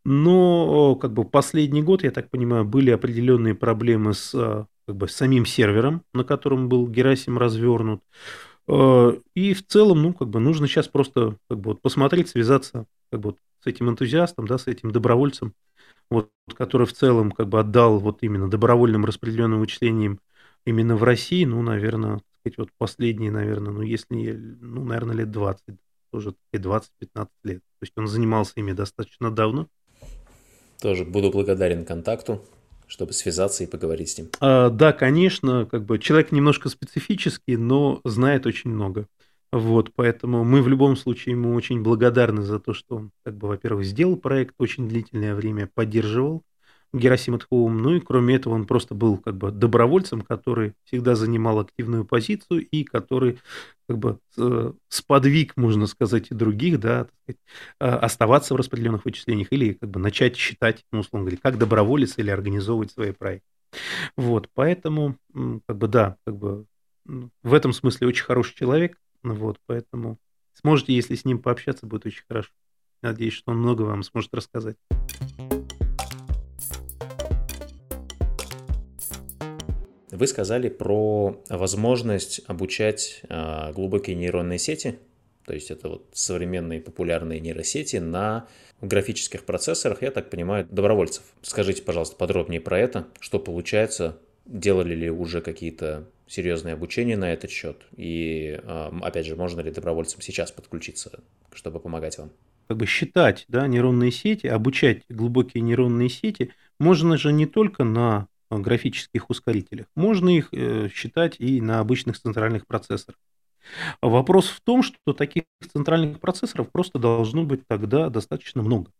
Но как бы последний год, я так понимаю, были определенные проблемы с а, как бы, самим сервером, на котором был Герасим развернут. Э, и в целом, ну, как бы нужно сейчас просто как бы вот посмотреть, связаться как бы вот с этим энтузиастом, да, с этим добровольцем, вот, который в целом как бы отдал вот именно добровольным распределенным вычислениям именно в России, ну, наверное, сказать, вот последние, наверное, ну, если, ну, наверное, лет 20, тоже 20-15 лет. То есть он занимался ими достаточно давно. Тоже буду благодарен контакту чтобы связаться и поговорить с ним? А, да, конечно, как бы человек немножко специфический, но знает очень много. Вот, поэтому мы в любом случае ему очень благодарны за то, что он, как бы, во-первых, сделал проект очень длительное время, поддерживал, Герасима Тхоум. Ну и кроме этого он просто был как бы добровольцем, который всегда занимал активную позицию и который как бы э, сподвиг, можно сказать, и других, да, сказать, э, оставаться в распределенных вычислениях или как бы начать считать, ну, условно говоря, как доброволец или организовывать свои проекты. Вот, поэтому, как бы, да, как бы в этом смысле очень хороший человек, вот, поэтому сможете, если с ним пообщаться, будет очень хорошо. Надеюсь, что он много вам сможет рассказать. Вы сказали про возможность обучать э, глубокие нейронные сети, то есть это вот современные популярные нейросети на графических процессорах, я так понимаю, добровольцев. Скажите, пожалуйста, подробнее про это, что получается, делали ли уже какие-то серьезные обучения на этот счет, и, э, опять же, можно ли добровольцам сейчас подключиться, чтобы помогать вам? Как бы считать да, нейронные сети, обучать глубокие нейронные сети можно же не только на графических ускорителях. Можно их э, считать и на обычных центральных процессорах. Вопрос в том, что таких центральных процессоров просто должно быть тогда достаточно много.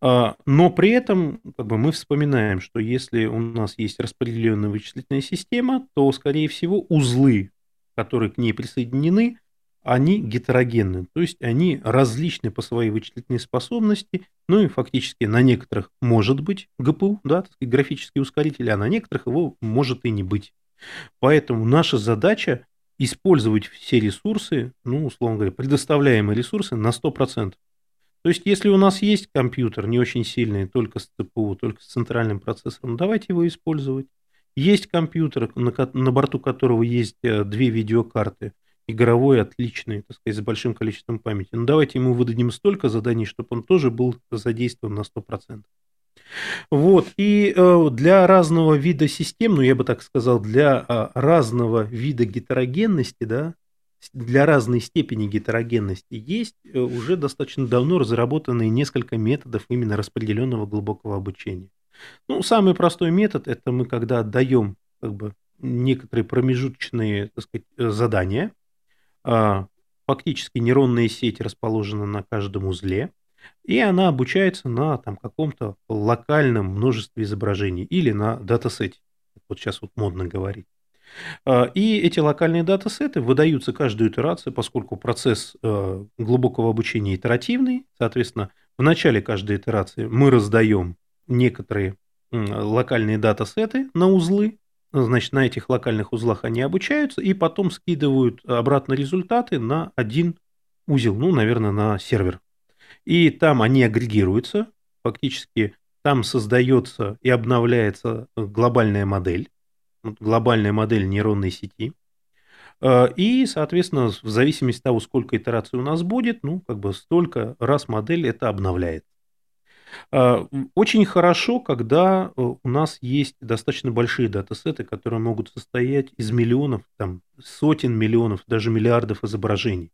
А, но при этом как бы, мы вспоминаем, что если у нас есть распределенная вычислительная система, то, скорее всего, узлы, которые к ней присоединены, они гетерогенны, то есть они различны по своей вычислительной способности, ну и фактически на некоторых может быть ГПУ, да, графический ускоритель, а на некоторых его может и не быть. Поэтому наша задача использовать все ресурсы, ну, условно говоря, предоставляемые ресурсы на 100%. То есть, если у нас есть компьютер не очень сильный, только с ЦПУ, только с центральным процессором, давайте его использовать. Есть компьютер, на, на борту которого есть э, две видеокарты, игровой, отличный, так сказать, с большим количеством памяти. Но ну, давайте ему выдадим столько заданий, чтобы он тоже был задействован на 100%. Вот, и э, для разного вида систем, ну, я бы так сказал, для э, разного вида гетерогенности, да, для разной степени гетерогенности есть э, уже достаточно давно разработанные несколько методов именно распределенного глубокого обучения. Ну, самый простой метод – это мы когда отдаем как бы, некоторые промежуточные так сказать, э, задания, а, фактически нейронная сеть расположена на каждом узле, и она обучается на там, каком-то локальном множестве изображений или на датасете. Вот сейчас вот модно говорить. А, и эти локальные датасеты выдаются каждую итерацию, поскольку процесс э, глубокого обучения итеративный. Соответственно, в начале каждой итерации мы раздаем некоторые локальные датасеты на узлы, Значит, на этих локальных узлах они обучаются и потом скидывают обратно результаты на один узел, ну, наверное, на сервер. И там они агрегируются, фактически там создается и обновляется глобальная модель, глобальная модель нейронной сети. Э, и, соответственно, в зависимости от того, сколько итераций у нас будет, ну, как бы столько раз модель это обновляет. А, очень хорошо, когда э, у нас есть достаточно большие датасеты, которые могут состоять из миллионов, там, сотен миллионов, даже миллиардов изображений.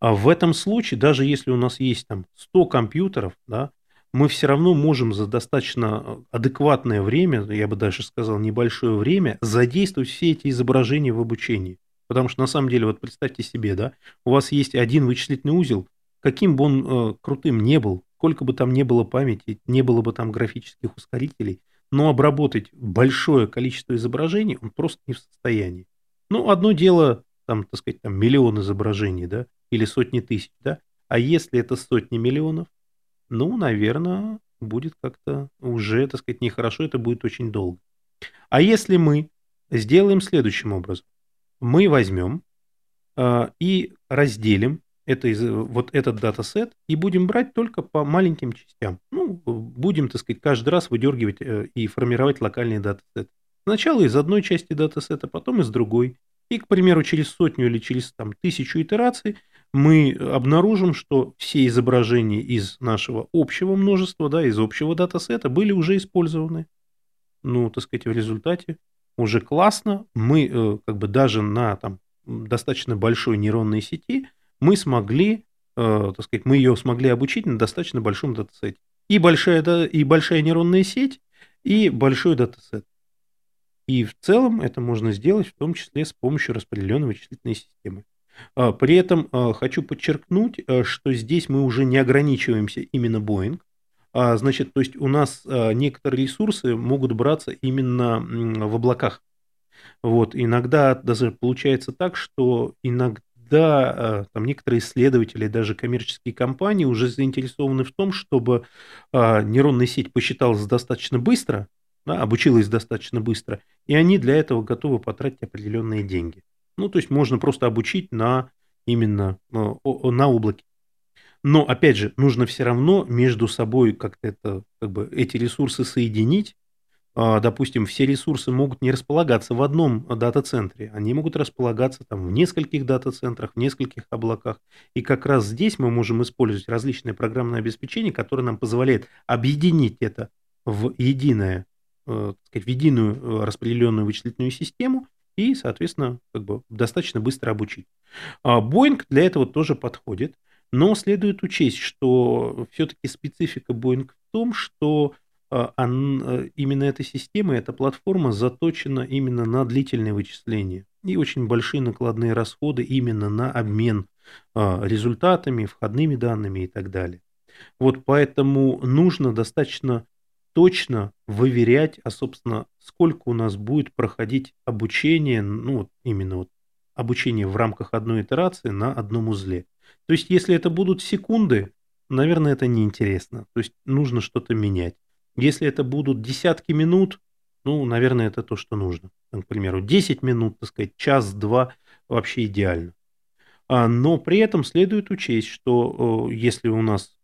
А в этом случае, даже если у нас есть там 100 компьютеров, да, мы все равно можем за достаточно э, адекватное время, я бы даже сказал небольшое время, задействовать все эти изображения в обучении. Потому что на самом деле, вот представьте себе, да, у вас есть один вычислительный узел, каким бы он э, крутым не был, сколько бы там не было памяти, не было бы там графических ускорителей, но обработать большое количество изображений он просто не в состоянии. Ну, одно дело, там, так сказать, там миллион изображений, да, или сотни тысяч, да, а если это сотни миллионов, ну, наверное, будет как-то уже, так сказать, нехорошо, это будет очень долго. А если мы сделаем следующим образом, мы возьмем э, и разделим это, вот этот датасет и будем брать только по маленьким частям. Ну, будем, так сказать, каждый раз выдергивать э, и формировать локальный датасет. Сначала из одной части датасета, потом из другой. И, к примеру, через сотню или через там, тысячу итераций мы обнаружим, что все изображения из нашего общего множества, да, из общего датасета были уже использованы. Ну, так сказать, в результате уже классно. Мы э, как бы даже на там, достаточно большой нейронной сети мы смогли, э, так сказать, мы ее смогли обучить на достаточно большом датасете. И большая, и большая нейронная сеть, и большой датасет. И в целом это можно сделать в том числе с помощью распределенной вычислительной системы. А, при этом а, хочу подчеркнуть, а, что здесь мы уже не ограничиваемся именно Boeing, А, значит, то есть у нас некоторые ресурсы могут браться именно в облаках. Вот, иногда даже получается так, что иногда а, там некоторые исследователи, даже коммерческие компании уже заинтересованы в том, чтобы а, нейронная сеть посчиталась достаточно быстро, да, обучилась достаточно быстро, и они для этого готовы потратить определенные деньги. Ну, то есть можно просто обучить на именно а, на облаке. Но, опять же, нужно все равно между собой как-то это, как бы эти ресурсы соединить, допустим, все ресурсы могут не располагаться в одном дата-центре, они могут располагаться там в нескольких дата-центрах, в нескольких облаках. И как раз здесь мы можем использовать различные программные обеспечения, которые нам позволяют объединить это в единое, э, сказать, в единую э, распределенную вычислительную систему и, соответственно, как бы достаточно быстро обучить. А Boeing для этого тоже подходит, но следует учесть, что все-таки специфика Boeing в том, что а, именно эта система, эта платформа заточена именно на длительные вычисления и очень большие накладные расходы именно на обмен а, результатами, входными данными и так далее. Вот поэтому нужно достаточно точно выверять, а собственно, сколько у нас будет проходить обучение, ну вот именно вот обучение в рамках одной итерации на одном узле. То есть, если это будут секунды, наверное, это неинтересно. То есть, нужно что-то менять. Если это будут десятки минут, ну, наверное, это то, что нужно. К примеру, 10 минут, так сказать, час-два вообще идеально. А, но при этом следует учесть, что если у нас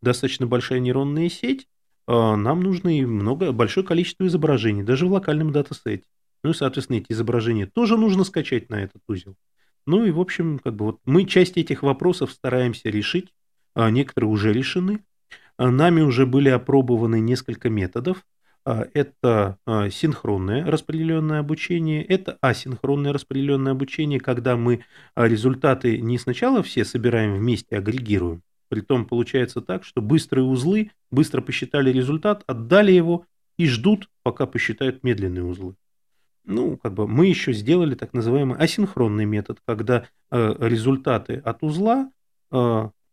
достаточно большая нейронная сеть, а, нам нужно и много, большое количество изображений, даже в локальном датасете. Ну и, соответственно, эти изображения тоже нужно скачать на этот узел. Ну и, в общем, как бы вот мы часть этих вопросов стараемся решить, а некоторые уже решены. А, нами уже были опробованы несколько методов. А, это а, синхронное распределенное обучение, это асинхронное распределенное обучение, когда мы результаты не сначала все собираем вместе, агрегируем. Притом получается так, что быстрые узлы быстро посчитали результат, отдали его и ждут, пока посчитают медленные узлы. Ну, как бы мы еще сделали так называемый асинхронный метод, когда результаты от узла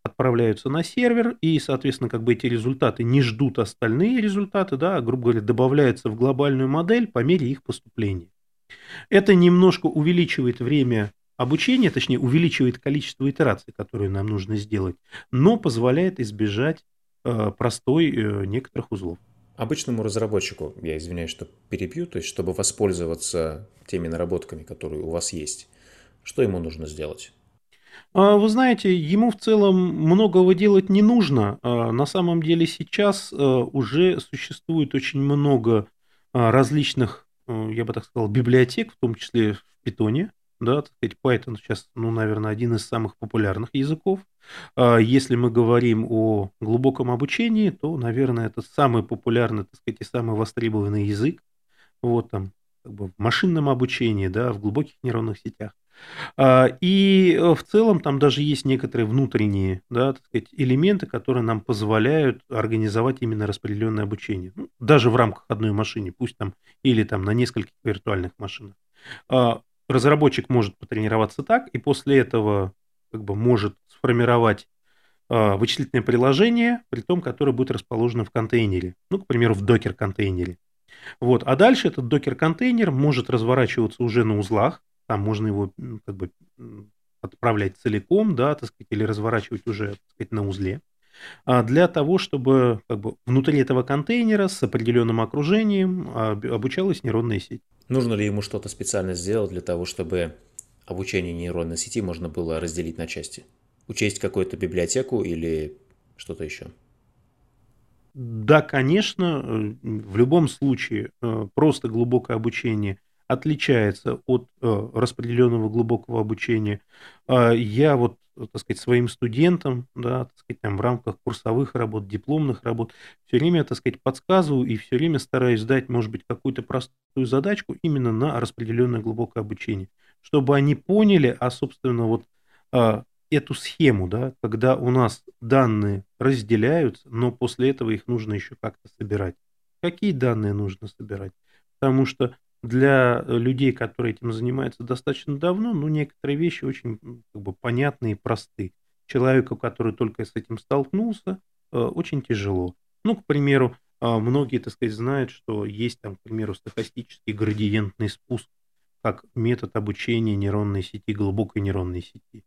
отправляются на сервер, и, соответственно, как бы эти результаты не ждут остальные результаты, да, грубо говоря, добавляются в глобальную модель по мере их поступления. Это немножко увеличивает время обучения, точнее, увеличивает количество итераций, которые нам нужно сделать, но позволяет избежать э, простой э, некоторых узлов. Обычному разработчику, я извиняюсь, что перебью, то есть чтобы воспользоваться теми наработками, которые у вас есть, что ему нужно сделать? А, вы знаете, ему в целом многого делать не нужно. А, на самом деле сейчас а, уже существует очень много различных, я бы так сказал, библиотек, в том числе в Python. Да, так сказать, Python сейчас, ну, наверное, один из самых популярных языков. Если мы говорим о глубоком обучении, то, наверное, это самый популярный, так сказать, и самый востребованный язык. Вот там, как бы в машинном обучении, да, в глубоких нейронных сетях. А, и э, в целом там даже есть некоторые внутренние да, так сказать, элементы, которые нам позволяют организовать именно распределенное обучение. Ну, даже в рамках одной машины, пусть там или там на нескольких виртуальных машинах. А, разработчик может потренироваться так, и после этого как бы может сформировать а, вычислительное приложение, при том, которое будет расположено в контейнере. Ну, к примеру, в докер-контейнере. Вот. А дальше этот докер-контейнер может разворачиваться уже на узлах, там можно его как бы отправлять целиком, да, так сказать, или разворачивать уже, так сказать, на узле, а для того, чтобы как бы внутри этого контейнера с определенным окружением обучалась нейронная сеть. Нужно ли ему что-то специально сделать для того, чтобы обучение нейронной сети можно было разделить на части? Учесть какую-то библиотеку или что-то еще? Да, конечно, э, в любом случае э, просто глубокое обучение – отличается от э, распределенного глубокого обучения. А я вот, так сказать, своим студентам, да, так сказать, там, в рамках курсовых работ, дипломных работ, все время, так сказать, подсказываю и все время стараюсь дать, может быть, какую-то простую задачку именно на распределенное глубокое обучение, чтобы они поняли, а, собственно, вот а, эту схему, да, когда у нас данные разделяются, но после этого их нужно еще как-то собирать. Какие данные нужно собирать? Потому что для э, людей, которые этим занимаются достаточно давно, ну, некоторые вещи очень как бы, понятны и просты. Человеку, который только с этим столкнулся, э, очень тяжело. Ну, к примеру, а, многие, так сказать, знают, что есть там, к примеру, стохастический градиентный спуск как метод обучения нейронной сети, глубокой нейронной сети.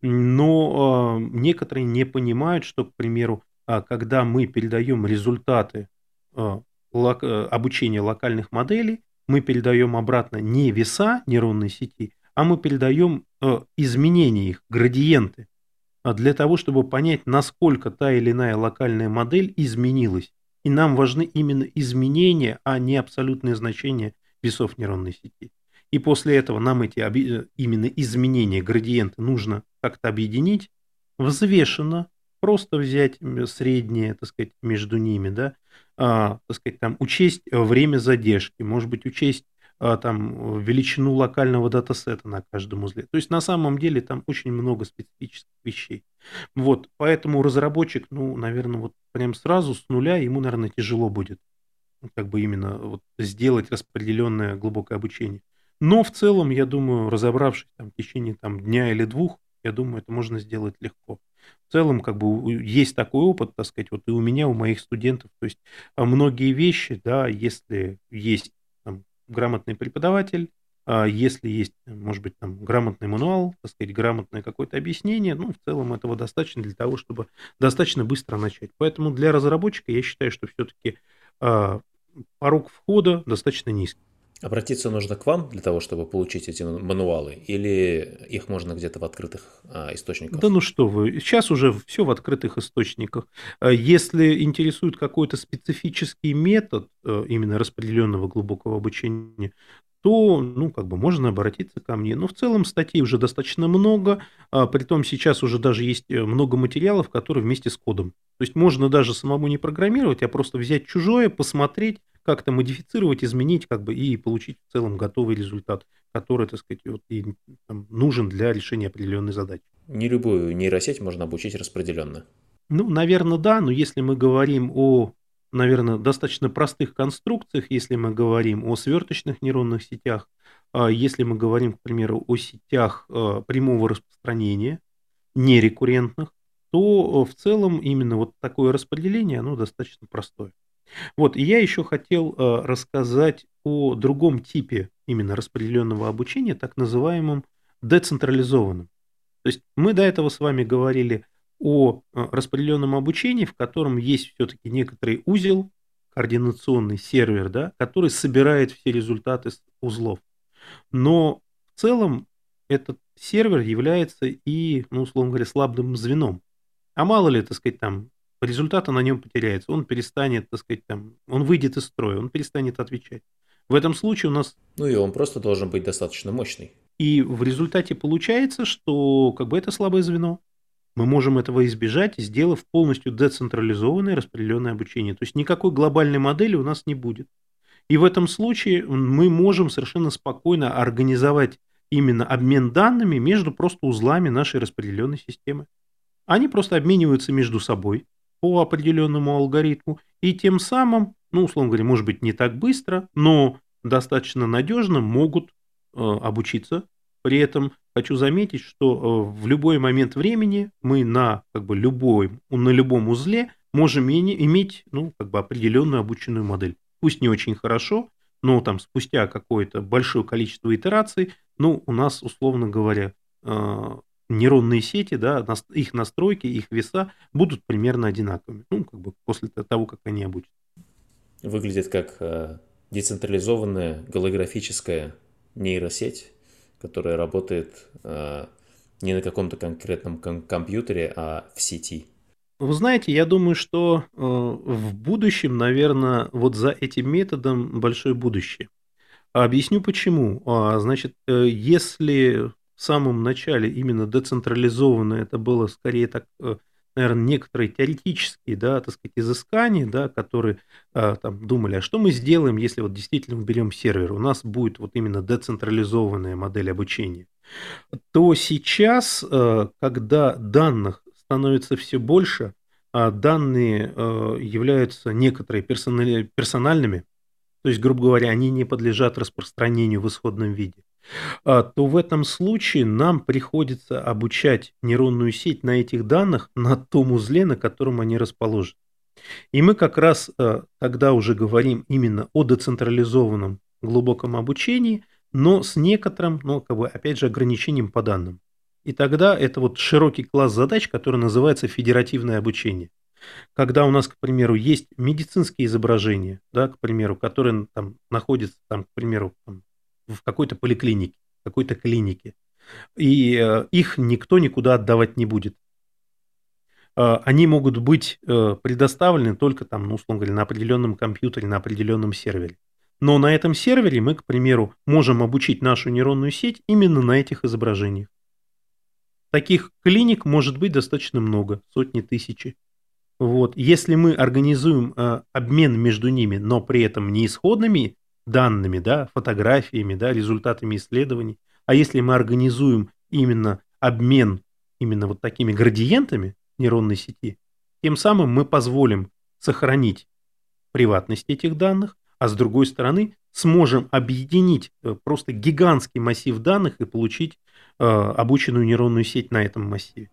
Но э, некоторые не понимают, что, к примеру, э, когда мы передаем результаты э, обучения локальных моделей, мы передаем обратно не веса нейронной сети, а мы передаем э, изменения их, градиенты, для того, чтобы понять, насколько та или иная локальная модель изменилась. И нам важны именно изменения, а не абсолютные значения весов нейронной сети. И после этого нам эти э, именно изменения, градиенты нужно как-то объединить, взвешенно, просто взять среднее, так сказать, между ними, да, а, так сказать, там учесть время задержки, может быть, учесть а, там величину локального датасета на каждом узле. То есть на самом деле там очень много специфических вещей. Вот, поэтому разработчик, ну, наверное, вот прям сразу с нуля ему, наверное, тяжело будет как бы именно вот сделать распределенное глубокое обучение. Но в целом, я думаю, разобравшись там, в течение там, дня или двух, я думаю, это можно сделать легко. В целом, как бы есть такой опыт, так сказать, вот и у меня, у моих студентов. То есть а, многие вещи, да, если есть там, грамотный преподаватель, а если есть, может быть, там грамотный мануал, так сказать, грамотное какое-то объяснение, ну, в целом этого достаточно для того, чтобы достаточно быстро начать. Поэтому для разработчика я считаю, что все-таки а, порог входа достаточно низкий. Обратиться нужно к вам для того, чтобы получить эти мануалы, или их можно где-то в открытых а, источниках? Да ну что вы, сейчас уже все в открытых источниках. А если интересует какой-то специфический метод э, именно распределенного глубокого обучения, то, ну, как бы можно обратиться ко мне. Но в целом статей уже достаточно много, а, притом сейчас уже даже есть э, много материалов, которые вместе с кодом. То есть можно даже самому не программировать, а просто взять чужое, посмотреть, как-то модифицировать, изменить, как бы, и получить в целом готовый результат, который, так сказать, вот, и, там, нужен для решения определенной задачи. Не любую нейросеть можно обучить распределенно. Ну, наверное, да, но если мы говорим о, наверное, достаточно простых конструкциях, если мы говорим о сверточных нейронных сетях, а если мы говорим, к примеру, о сетях а, прямого распространения, нерекуррентных, то в целом именно вот такое распределение, оно достаточно простое. Вот, и я еще хотел э, рассказать о другом типе именно распределенного обучения, так называемом децентрализованном. То есть мы до этого с вами говорили о э, распределенном обучении, в котором есть все-таки некоторый узел, координационный сервер, да, который собирает все результаты узлов. Но в целом этот сервер является и, ну, условно говоря, слабым звеном. А мало ли, так сказать, там результата на нем потеряется, он перестанет, так сказать, там, он выйдет из строя, он перестанет отвечать. В этом случае у нас... Ну и он просто должен быть достаточно мощный. И в результате получается, что как бы это слабое звено. Мы можем этого избежать, сделав полностью децентрализованное распределенное обучение. То есть никакой глобальной модели у нас не будет. И в этом случае мы можем совершенно спокойно организовать именно обмен данными между просто узлами нашей распределенной системы. Они просто обмениваются между собой по определенному алгоритму, и тем самым, ну, условно говоря, может быть, не так быстро, но достаточно надежно могут э, обучиться. При этом хочу заметить, что э, в любой момент времени мы на как бы любой, на любом узле можем иметь ну, как бы определенную обученную модель. Пусть не очень хорошо, но там спустя какое-то большое количество итераций, ну, у нас, условно говоря, э, нейронные сети, да, их настройки, их веса будут примерно одинаковыми. Ну, как бы после того, как они обучатся. Выглядит как э, децентрализованная голографическая нейросеть, которая работает э, не на каком-то конкретном ком- компьютере, а в сети. Вы знаете, я думаю, что э, в будущем, наверное, вот за этим методом большое будущее. Объясню почему. А, значит, э, если самом начале именно децентрализованно, это было скорее так, э, наверное, некоторые теоретические, да, так сказать, изыскания, да, которые а, там думали, а что мы сделаем, если вот действительно уберем сервер, у нас будет вот именно децентрализованная модель обучения, то сейчас, э, когда данных становится все больше, а данные являются некоторые персональными, то есть, грубо говоря, они не подлежат распространению в исходном виде, то в этом случае нам приходится обучать нейронную сеть на этих данных на том узле, на котором они расположены. И мы как раз тогда уже говорим именно о децентрализованном глубоком обучении, но с некоторым, ну, как бы, опять же, ограничением по данным. И тогда это вот широкий класс задач, который называется федеративное обучение. Когда у нас, к примеру, есть медицинские изображения, да, к примеру, которые там находятся, там, к примеру, там, в какой-то поликлинике, какой-то клинике, и э, их никто никуда отдавать не будет. Э, они могут быть э, предоставлены только там, ну, условно говоря, на определенном компьютере, на определенном сервере. Но на этом сервере мы, к примеру, можем обучить нашу нейронную сеть именно на этих изображениях. Таких клиник может быть достаточно много, сотни тысячи. Вот. Если мы организуем э, обмен между ними, но при этом не исходными данными, да, фотографиями, да, результатами исследований, а если мы организуем именно обмен именно вот такими градиентами нейронной сети, тем самым мы позволим сохранить приватность этих данных, а с другой стороны сможем объединить э, просто гигантский массив данных и получить э, обученную нейронную сеть на этом массиве.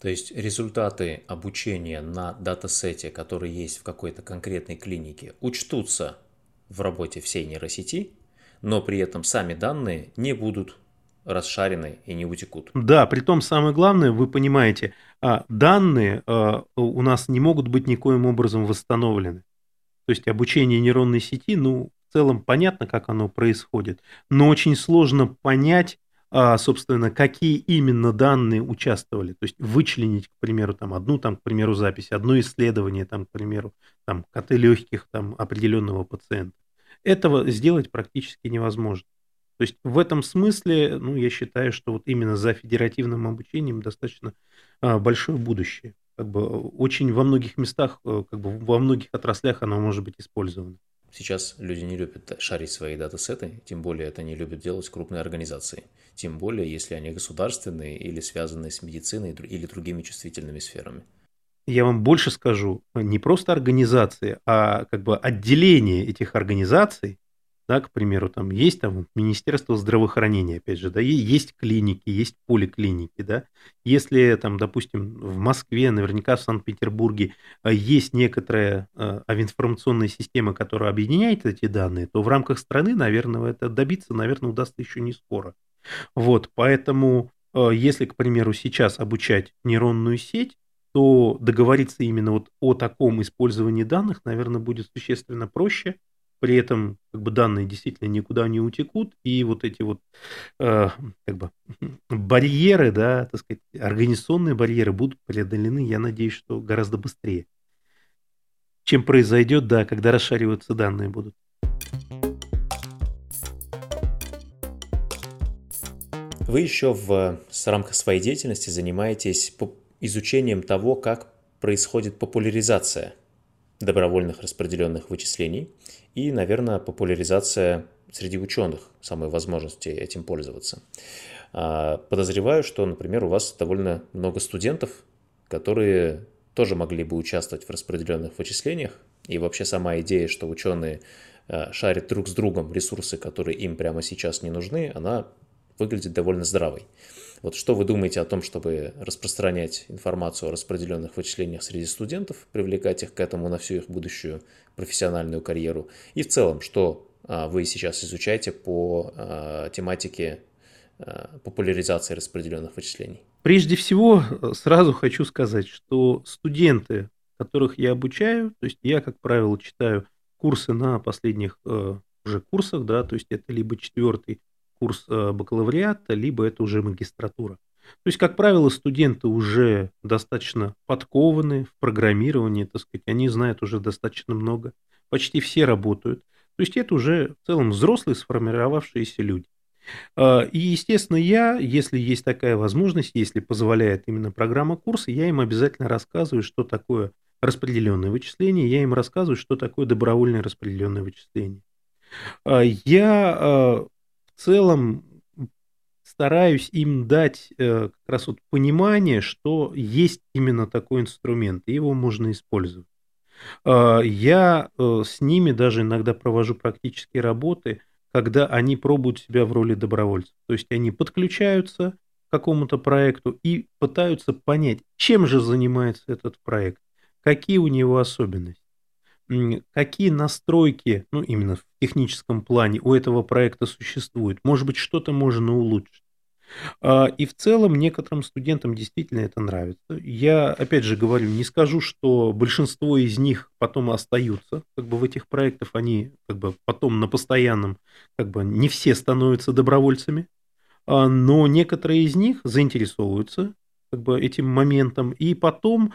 То есть результаты обучения на датасете, который есть в какой-то конкретной клинике, учтутся в работе всей нейросети, но при этом сами данные не будут расшарены и не утекут. Да, при том самое главное, вы понимаете, а, данные а, у нас не могут быть никоим образом восстановлены. То есть обучение нейронной сети, ну, в целом понятно, как оно происходит, но очень сложно понять, собственно, какие именно данные участвовали. То есть вычленить, к примеру, там одну, там, к примеру, запись, одно исследование, там, к примеру, там, коты легких там, определенного пациента. Этого сделать практически невозможно. То есть в этом смысле, ну, я считаю, что вот именно за федеративным обучением достаточно а, большое будущее как бы очень во многих местах, э, как бы во многих отраслях оно может быть использовано. Сейчас люди не любят шарить свои датасеты, тем более это не любят делать крупные организации. Тем более, если они государственные или связаны с медициной или другими чувствительными сферами. Я вам больше скажу, не просто организации, а как бы отделение этих организаций да, к примеру, там есть там Министерство здравоохранения, опять же, да, есть клиники, есть поликлиники, да. Если там, допустим, в Москве, наверняка в Санкт-Петербурге э, есть некоторая э, информационная система, которая объединяет эти данные, то в рамках страны, наверное, это добиться, наверное, удастся еще не скоро. Вот, поэтому, э, если, к примеру, сейчас обучать нейронную сеть, то договориться именно вот о таком использовании данных, наверное, будет существенно проще, при этом как бы данные действительно никуда не утекут, и вот эти вот э, как бы барьеры, да, так сказать, организационные барьеры будут преодолены, я надеюсь, что гораздо быстрее, чем произойдет, да, когда расшариваются данные будут. Вы еще в, в рамках своей деятельности занимаетесь изучением того, как происходит популяризация добровольных распределенных вычислений и, наверное, популяризация среди ученых самой возможности этим пользоваться. А, подозреваю, что, например, у вас довольно много студентов, которые тоже могли бы участвовать в распределенных вычислениях. И вообще сама идея, что ученые а, шарят друг с другом ресурсы, которые им прямо сейчас не нужны, она выглядит довольно здравой. Вот что вы думаете о том, чтобы распространять информацию о распределенных вычислениях среди студентов, привлекать их к этому на всю их будущую профессиональную карьеру? И в целом, что а, вы сейчас изучаете по а, тематике а, популяризации распределенных вычислений? Прежде всего, сразу хочу сказать, что студенты, которых я обучаю, то есть я, как правило, читаю курсы на последних э, уже курсах, да, то есть это либо четвертый курс э, бакалавриата, либо это уже магистратура. То есть, как правило, студенты уже достаточно подкованы в программировании, так сказать, они знают уже достаточно много, почти все работают. То есть это уже в целом взрослые сформировавшиеся люди. А, и, естественно, я, если есть такая возможность, если позволяет именно программа курса, я им обязательно рассказываю, что такое распределенное вычисление, я им рассказываю, что такое добровольное распределенное вычисление. А, я а, целом стараюсь им дать э, как раз вот понимание, что есть именно такой инструмент, и его можно использовать. Э, я э, с ними даже иногда провожу практические работы, когда они пробуют себя в роли добровольцев. То есть они подключаются к какому-то проекту и пытаются понять, чем же занимается этот проект, какие у него особенности, какие настройки, ну, именно в техническом плане у этого проекта существуют. Может быть, что-то можно улучшить. А, и в целом некоторым студентам действительно это нравится. Я, опять же говорю, не скажу, что большинство из них потом остаются как бы в этих проектах, они как бы потом на постоянном, как бы не все становятся добровольцами, а, но некоторые из них заинтересовываются как бы этим моментом, и потом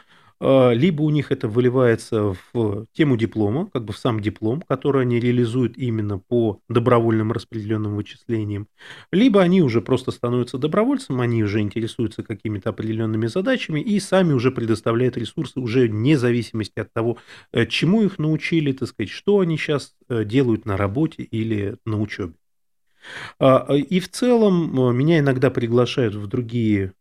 либо у них это выливается в тему диплома, как бы в сам диплом, который они реализуют именно по добровольным распределенным вычислениям, либо они уже просто становятся добровольцем, они уже интересуются какими-то определенными задачами и сами уже предоставляют ресурсы уже вне зависимости от того, э, чему их научили, так сказать, что они сейчас э, делают на работе или на учебе. А, и в целом э, меня иногда приглашают в другие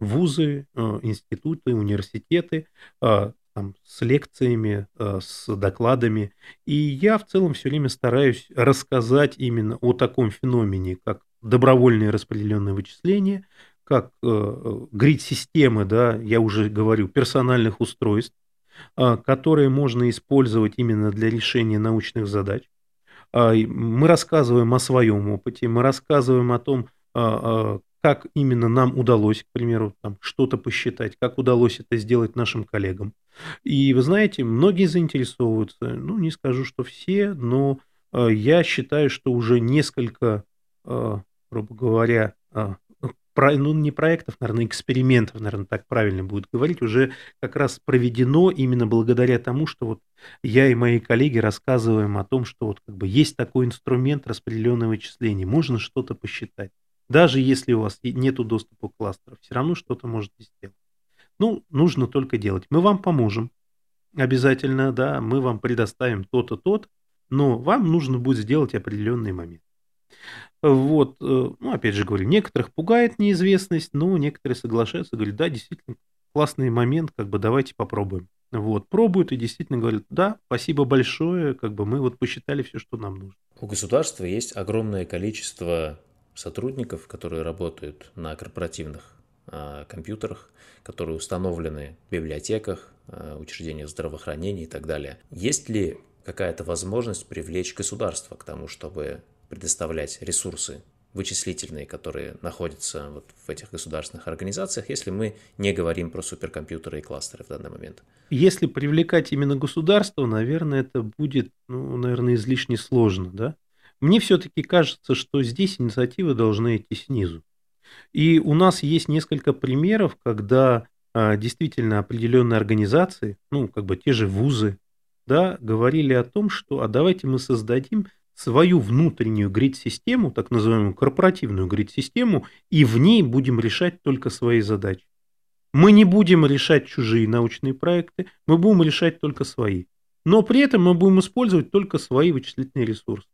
вузы, э, институты, университеты э, там, с лекциями, э, с докладами. И я в целом все время стараюсь рассказать именно о таком феномене, как добровольные распределенные вычисления, как грид-системы, да, я уже говорю, персональных устройств, которые можно использовать именно для решения научных задач. Мы рассказываем о своем опыте, мы рассказываем о том, как именно нам удалось, к примеру, там, что-то посчитать, как удалось это сделать нашим коллегам. И вы знаете, многие заинтересовываются, ну, не скажу, что все, но э, я считаю, что уже несколько, э, грубо говоря, э, про, ну, не проектов, наверное, экспериментов, наверное, так правильно будет говорить, уже как раз проведено именно благодаря тому, что вот я и мои коллеги рассказываем о том, что вот как бы есть такой инструмент распределенного вычисления, можно что-то посчитать. Даже если у вас нет доступа к кластеру, все равно что-то можете сделать. Ну, нужно только делать. Мы вам поможем. Обязательно, да, мы вам предоставим то-то, тот, но вам нужно будет сделать определенный момент. Вот, э, ну, опять же говорю, некоторых пугает неизвестность, но некоторые соглашаются, говорят, да, действительно, классный момент, как бы давайте попробуем. Вот, пробуют и действительно говорят, да, спасибо большое, как бы мы вот посчитали все, что нам нужно. У государства есть огромное количество сотрудников, которые работают на корпоративных а, компьютерах, которые установлены в библиотеках, а, учреждениях здравоохранения и так далее. Есть ли какая-то возможность привлечь государство к тому, чтобы предоставлять ресурсы вычислительные, которые находятся вот в этих государственных организациях, если мы не говорим про суперкомпьютеры и кластеры в данный момент. Если привлекать именно государство, наверное, это будет, ну, наверное, излишне сложно, да? Мне все-таки кажется, что здесь инициативы должны идти снизу. И у нас есть несколько примеров, когда а, действительно определенные организации, ну, как бы те же вузы, да, говорили о том, что а давайте мы создадим свою внутреннюю грид-систему, так называемую корпоративную грид-систему, и в ней будем решать только свои задачи. Мы не будем решать чужие научные проекты, мы будем решать только свои. Но при этом мы будем использовать только свои вычислительные ресурсы.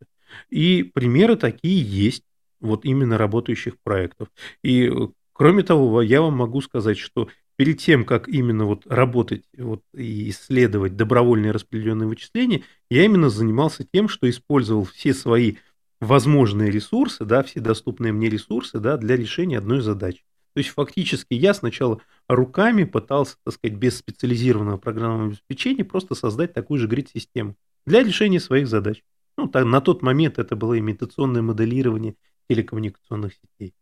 И примеры такие есть, вот именно работающих проектов. И э, кроме того, я вам могу сказать, что перед тем, как именно вот работать вот, и исследовать добровольные распределенные вычисления, я именно занимался тем, что использовал все свои возможные ресурсы, да, все доступные мне ресурсы да, для решения одной задачи. То есть фактически я сначала руками пытался, так сказать, без специализированного программного обеспечения просто создать такую же грид-систему для решения своих задач. Ну, так, на тот момент это было имитационное моделирование телекоммуникационных сетей.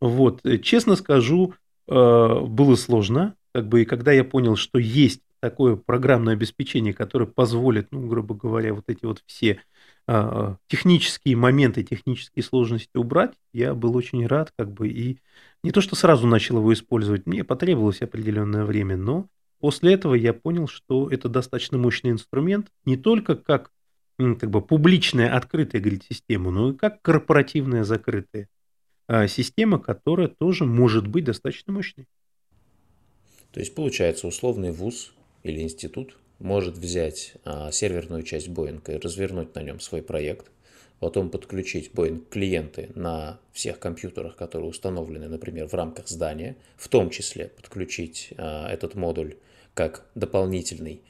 Вот, э, честно скажу, э, было сложно, как бы, и когда я понял, что есть такое программное обеспечение, которое позволит, ну, грубо говоря, вот эти вот все а, технические моменты, технические сложности убрать, я был очень рад, как бы, и не то, что сразу начал его использовать, мне потребовалось определенное время, но после этого я понял, что это достаточно мощный инструмент, не только как как бы публичная открытая грид-система, но и как корпоративная закрытая система, которая тоже может быть достаточно мощной. То есть получается условный вуз или институт может взять а, серверную часть Boeing и развернуть на нем свой проект, потом подключить Boeing клиенты на всех компьютерах, которые установлены, например, в рамках здания, в том числе подключить а, этот модуль как дополнительный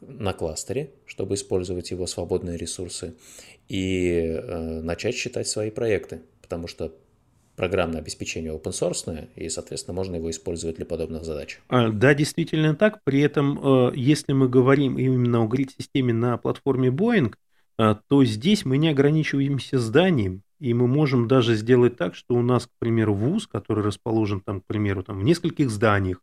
на кластере, чтобы использовать его свободные ресурсы, и э, начать считать свои проекты, потому что программное обеспечение open source, и, соответственно, можно его использовать для подобных задач. А, да, действительно так. При этом, э, если мы говорим именно о грид-системе на платформе Boeing, э, то здесь мы не ограничиваемся зданием, и мы можем даже сделать так, что у нас, к примеру, вуз, который расположен там, к примеру, там, в нескольких зданиях,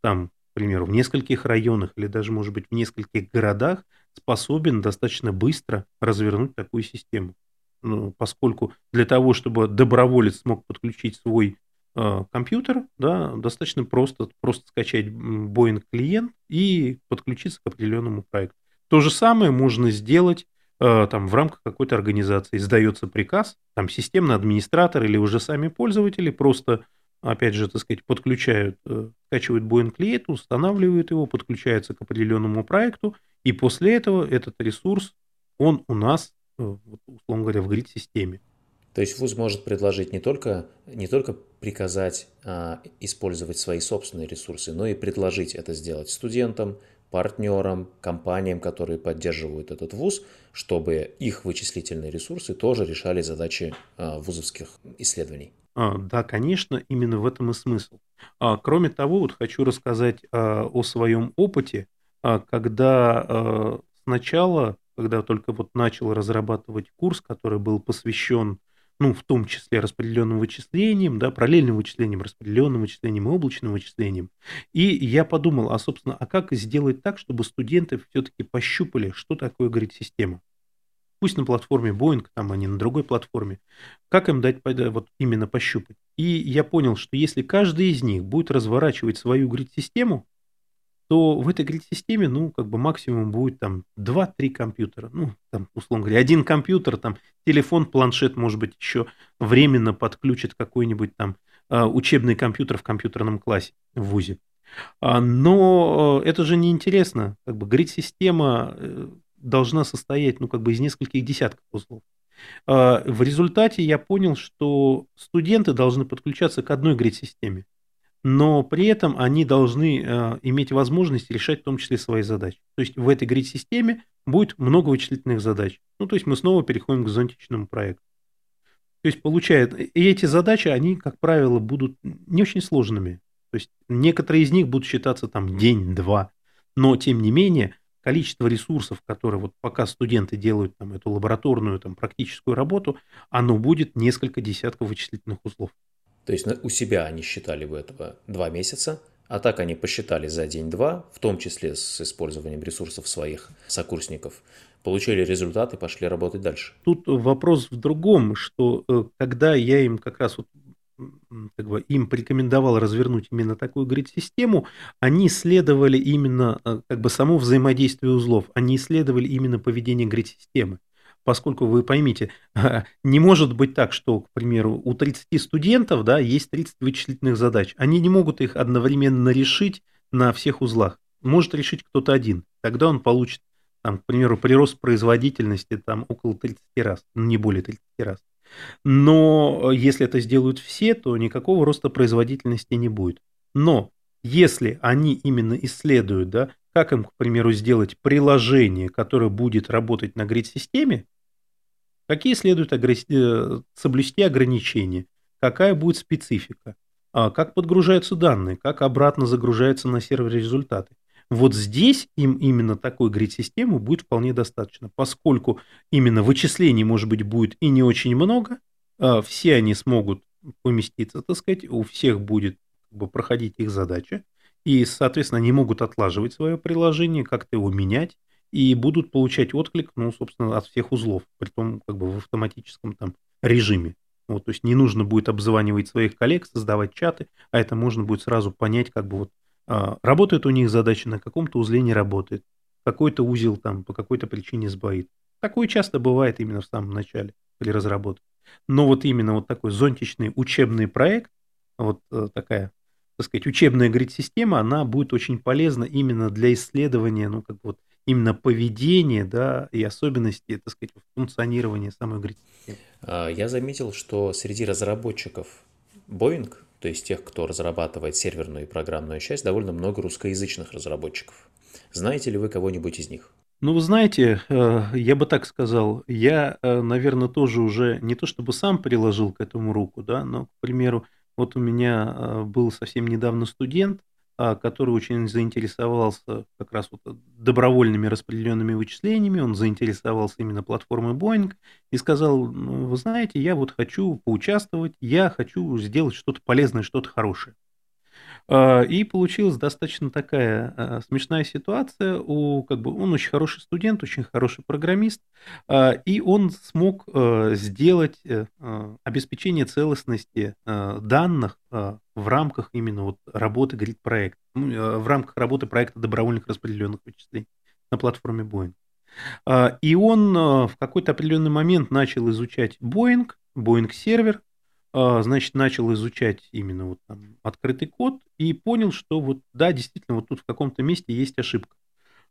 там, примеру, в нескольких районах или даже, может быть, в нескольких городах, способен достаточно быстро развернуть такую систему. Ну, поскольку для того, чтобы доброволец смог подключить свой э, компьютер, да, достаточно просто, просто скачать Boeing клиент и подключиться к определенному проекту. То же самое можно сделать э, там, в рамках какой-то организации. Издается приказ, там системный администратор или уже сами пользователи просто, опять же, так сказать, подключают, э, скачивают Boeing клиент, устанавливают его, подключаются к определенному проекту, и после этого этот ресурс, он у нас Э, условно говоря, в грид-системе. То есть ВУЗ может предложить не только, не только приказать а, использовать свои собственные ресурсы, но и предложить это сделать студентам, партнерам, компаниям, которые поддерживают этот ВУЗ, чтобы их вычислительные ресурсы тоже решали задачи а, вузовских исследований. А, да, конечно, именно в этом и смысл. А, кроме того, вот хочу рассказать а, о своем опыте, когда сначала когда только вот начал разрабатывать курс, который был посвящен, ну, в том числе распределенным вычислениям, да, параллельным вычислениям, распределенным вычислениям и облачным вычислениям. И я подумал, а, собственно, а как сделать так, чтобы студенты все-таки пощупали, что такое, говорит, система? Пусть на платформе Boeing, там, а на другой платформе. Как им дать вот именно пощупать? И я понял, что если каждый из них будет разворачивать свою грид-систему, то в этой грид-системе, ну, как бы максимум будет там 2-3 компьютера. Ну, там, условно говоря, один компьютер, там, телефон, планшет, может быть, еще временно подключит какой-нибудь там а, учебный компьютер в компьютерном классе в ВУЗе. А, но это же не интересно. Как бы грид-система э, должна состоять, ну, как бы из нескольких десятков узлов. А, в результате я понял, что студенты должны подключаться к одной грид-системе но при этом они должны э, иметь возможность решать в том числе свои задачи. То есть в этой грид-системе будет много вычислительных задач. Ну, то есть мы снова переходим к зонтичному проекту. То есть получает, и эти задачи, они, как правило, будут не очень сложными. То есть некоторые из них будут считаться там день-два, но тем не менее количество ресурсов, которые вот пока студенты делают там эту лабораторную там практическую работу, оно будет несколько десятков вычислительных узлов. То есть у себя они считали бы этого два месяца, а так они посчитали за день-два, в том числе с использованием ресурсов своих сокурсников, получили результат и пошли работать дальше. Тут вопрос в другом, что э, когда я им как раз вот как бы им порекомендовал развернуть именно такую грид-систему, они исследовали именно э, как бы само взаимодействие узлов, они исследовали именно поведение грид-системы поскольку вы поймите, не может быть так, что, к примеру, у 30 студентов да, есть 30 вычислительных задач. Они не могут их одновременно решить на всех узлах. Может решить кто-то один. Тогда он получит, там, к примеру, прирост производительности там, около 30 раз, ну, не более 30 раз. Но если это сделают все, то никакого роста производительности не будет. Но если они именно исследуют, да, как им, к примеру, сделать приложение, которое будет работать на грид-системе, Какие следует э, соблюсти ограничения? Какая будет специфика? А как подгружаются данные? Как обратно загружаются на сервер результаты? Вот здесь им именно такой грид-системы будет вполне достаточно, поскольку именно вычислений, может быть, будет и не очень много, а все они смогут поместиться, так сказать, у всех будет как бы, проходить их задача, и, соответственно, они могут отлаживать свое приложение, как-то его менять, и будут получать отклик, ну, собственно, от всех узлов, при том как бы в автоматическом там режиме. Вот, то есть не нужно будет обзванивать своих коллег, создавать чаты, а это можно будет сразу понять, как бы вот работает у них задача, на каком-то узле не работает, какой-то узел там по какой-то причине сбоит. Такое часто бывает именно в самом начале при разработке. Но вот именно вот такой зонтичный учебный проект, вот э, такая, так сказать, учебная грид-система, она будет очень полезна именно для исследования, ну, как вот именно поведение, да, и особенности, так сказать, функционирования самой грид-системы. Я заметил, что среди разработчиков Boeing, то есть тех, кто разрабатывает серверную и программную часть, довольно много русскоязычных разработчиков. Знаете ли вы кого-нибудь из них? Ну, вы знаете, э, я бы так сказал, я, э, наверное, тоже уже не то чтобы сам приложил к этому руку, да, но, к примеру, вот у меня э, был совсем недавно студент, который очень заинтересовался как раз вот добровольными распределенными вычислениями, он заинтересовался именно платформой Boeing и сказал, ну, вы знаете, я вот хочу поучаствовать, я хочу сделать что-то полезное, что-то хорошее. А, и получилась достаточно такая а, смешная ситуация. У, как бы, он очень хороший студент, очень хороший программист, а, и он смог сделать э, обеспечение целостности данных в рамках именно вот работы Grid проекта, ну, в рамках работы проекта добровольных распределенных вычислений на платформе Boeing. И он в какой-то определенный момент начал изучать Boeing, Boeing сервер, значит, начал изучать именно вот там открытый код и понял, что вот да, действительно, вот тут в каком-то месте есть ошибка.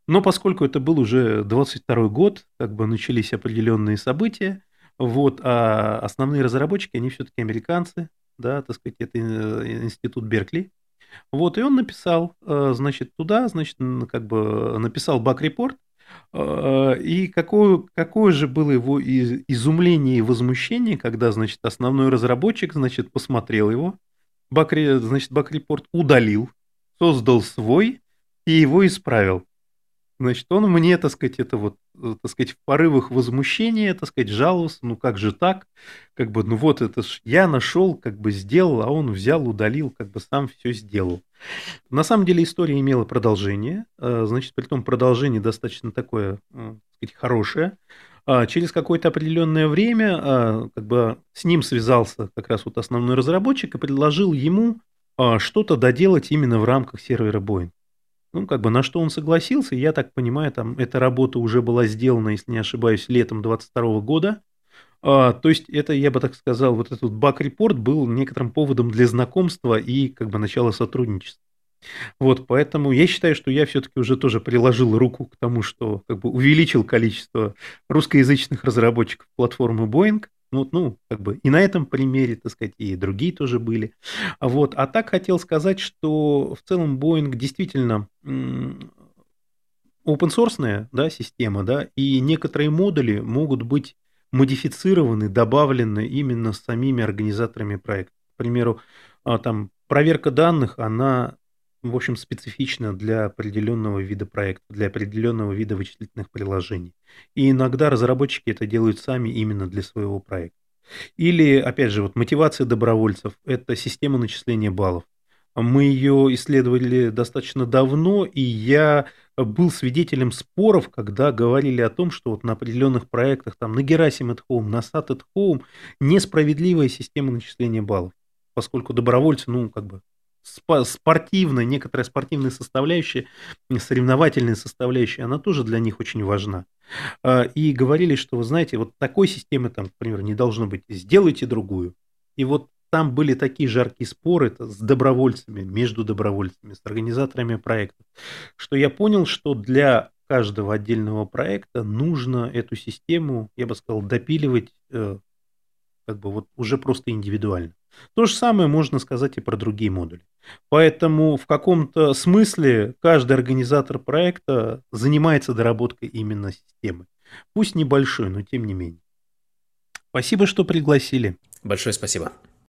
Но поскольку это был уже 22 год, как бы начались определенные события, вот, а основные разработчики, они все-таки американцы, да, так сказать, это э, институт Беркли. Вот, и он написал, э, значит, туда, значит, как бы написал баг-репорт, а, и какое, какое же было его изумление и возмущение, когда, значит, основной разработчик, значит, посмотрел его, Бакри, значит, Бакрепорт удалил, создал свой и его исправил. Значит, он мне, так сказать, это вот, э, так сказать, в порывах возмущения, так сказать, жаловался, ну как же так, как бы, ну вот это ж я нашел, как бы сделал, а он взял, удалил, как бы сам все сделал. На самом деле история имела продолжение, э, значит, при том продолжение достаточно такое, э, так сказать, хорошее. А через какое-то определенное время как бы с ним связался как раз вот основной разработчик и предложил ему что-то доделать именно в рамках сервера Boeing. Ну, как бы на что он согласился, я так понимаю, там эта работа уже была сделана, если не ошибаюсь, летом 22 года. А, то есть это, я бы так сказал, вот этот баг-репорт был некоторым поводом для знакомства и как бы начала сотрудничества. Вот, поэтому я считаю, что я все-таки уже тоже приложил руку к тому, что как бы увеличил количество русскоязычных разработчиков платформы Boeing. Ну, ну, как бы и на этом примере, так сказать, и другие тоже были. Вот. А так хотел сказать, что в целом Boeing действительно open source да, система, да, и некоторые модули могут быть модифицированы, добавлены именно самими организаторами проекта. К примеру, а, там проверка данных, она в общем, специфично для определенного вида проекта, для определенного вида вычислительных приложений. И иногда разработчики это делают сами именно для своего проекта. Или, опять же, вот мотивация добровольцев – это система начисления баллов. Мы ее исследовали достаточно давно, и я был свидетелем споров, когда говорили о том, что вот на определенных проектах, там, на Gerasim at Home, на SAT at Home, несправедливая система начисления баллов, поскольку добровольцы, ну, как бы спортивная, некоторая спортивная составляющая, соревновательная составляющая, она тоже для них очень важна. А, и говорили, что, вы знаете, вот такой системы там, например, не должно быть, сделайте другую. И вот там были такие жаркие споры с добровольцами, между добровольцами, с организаторами проектов, что я понял, что для каждого отдельного проекта нужно эту систему, я бы сказал, допиливать э, как бы вот уже просто индивидуально. То же самое можно сказать и про другие модули. Поэтому в каком-то смысле каждый организатор проекта занимается доработкой именно системы. Пусть небольшой, но тем не менее. Спасибо, что пригласили. Большое спасибо.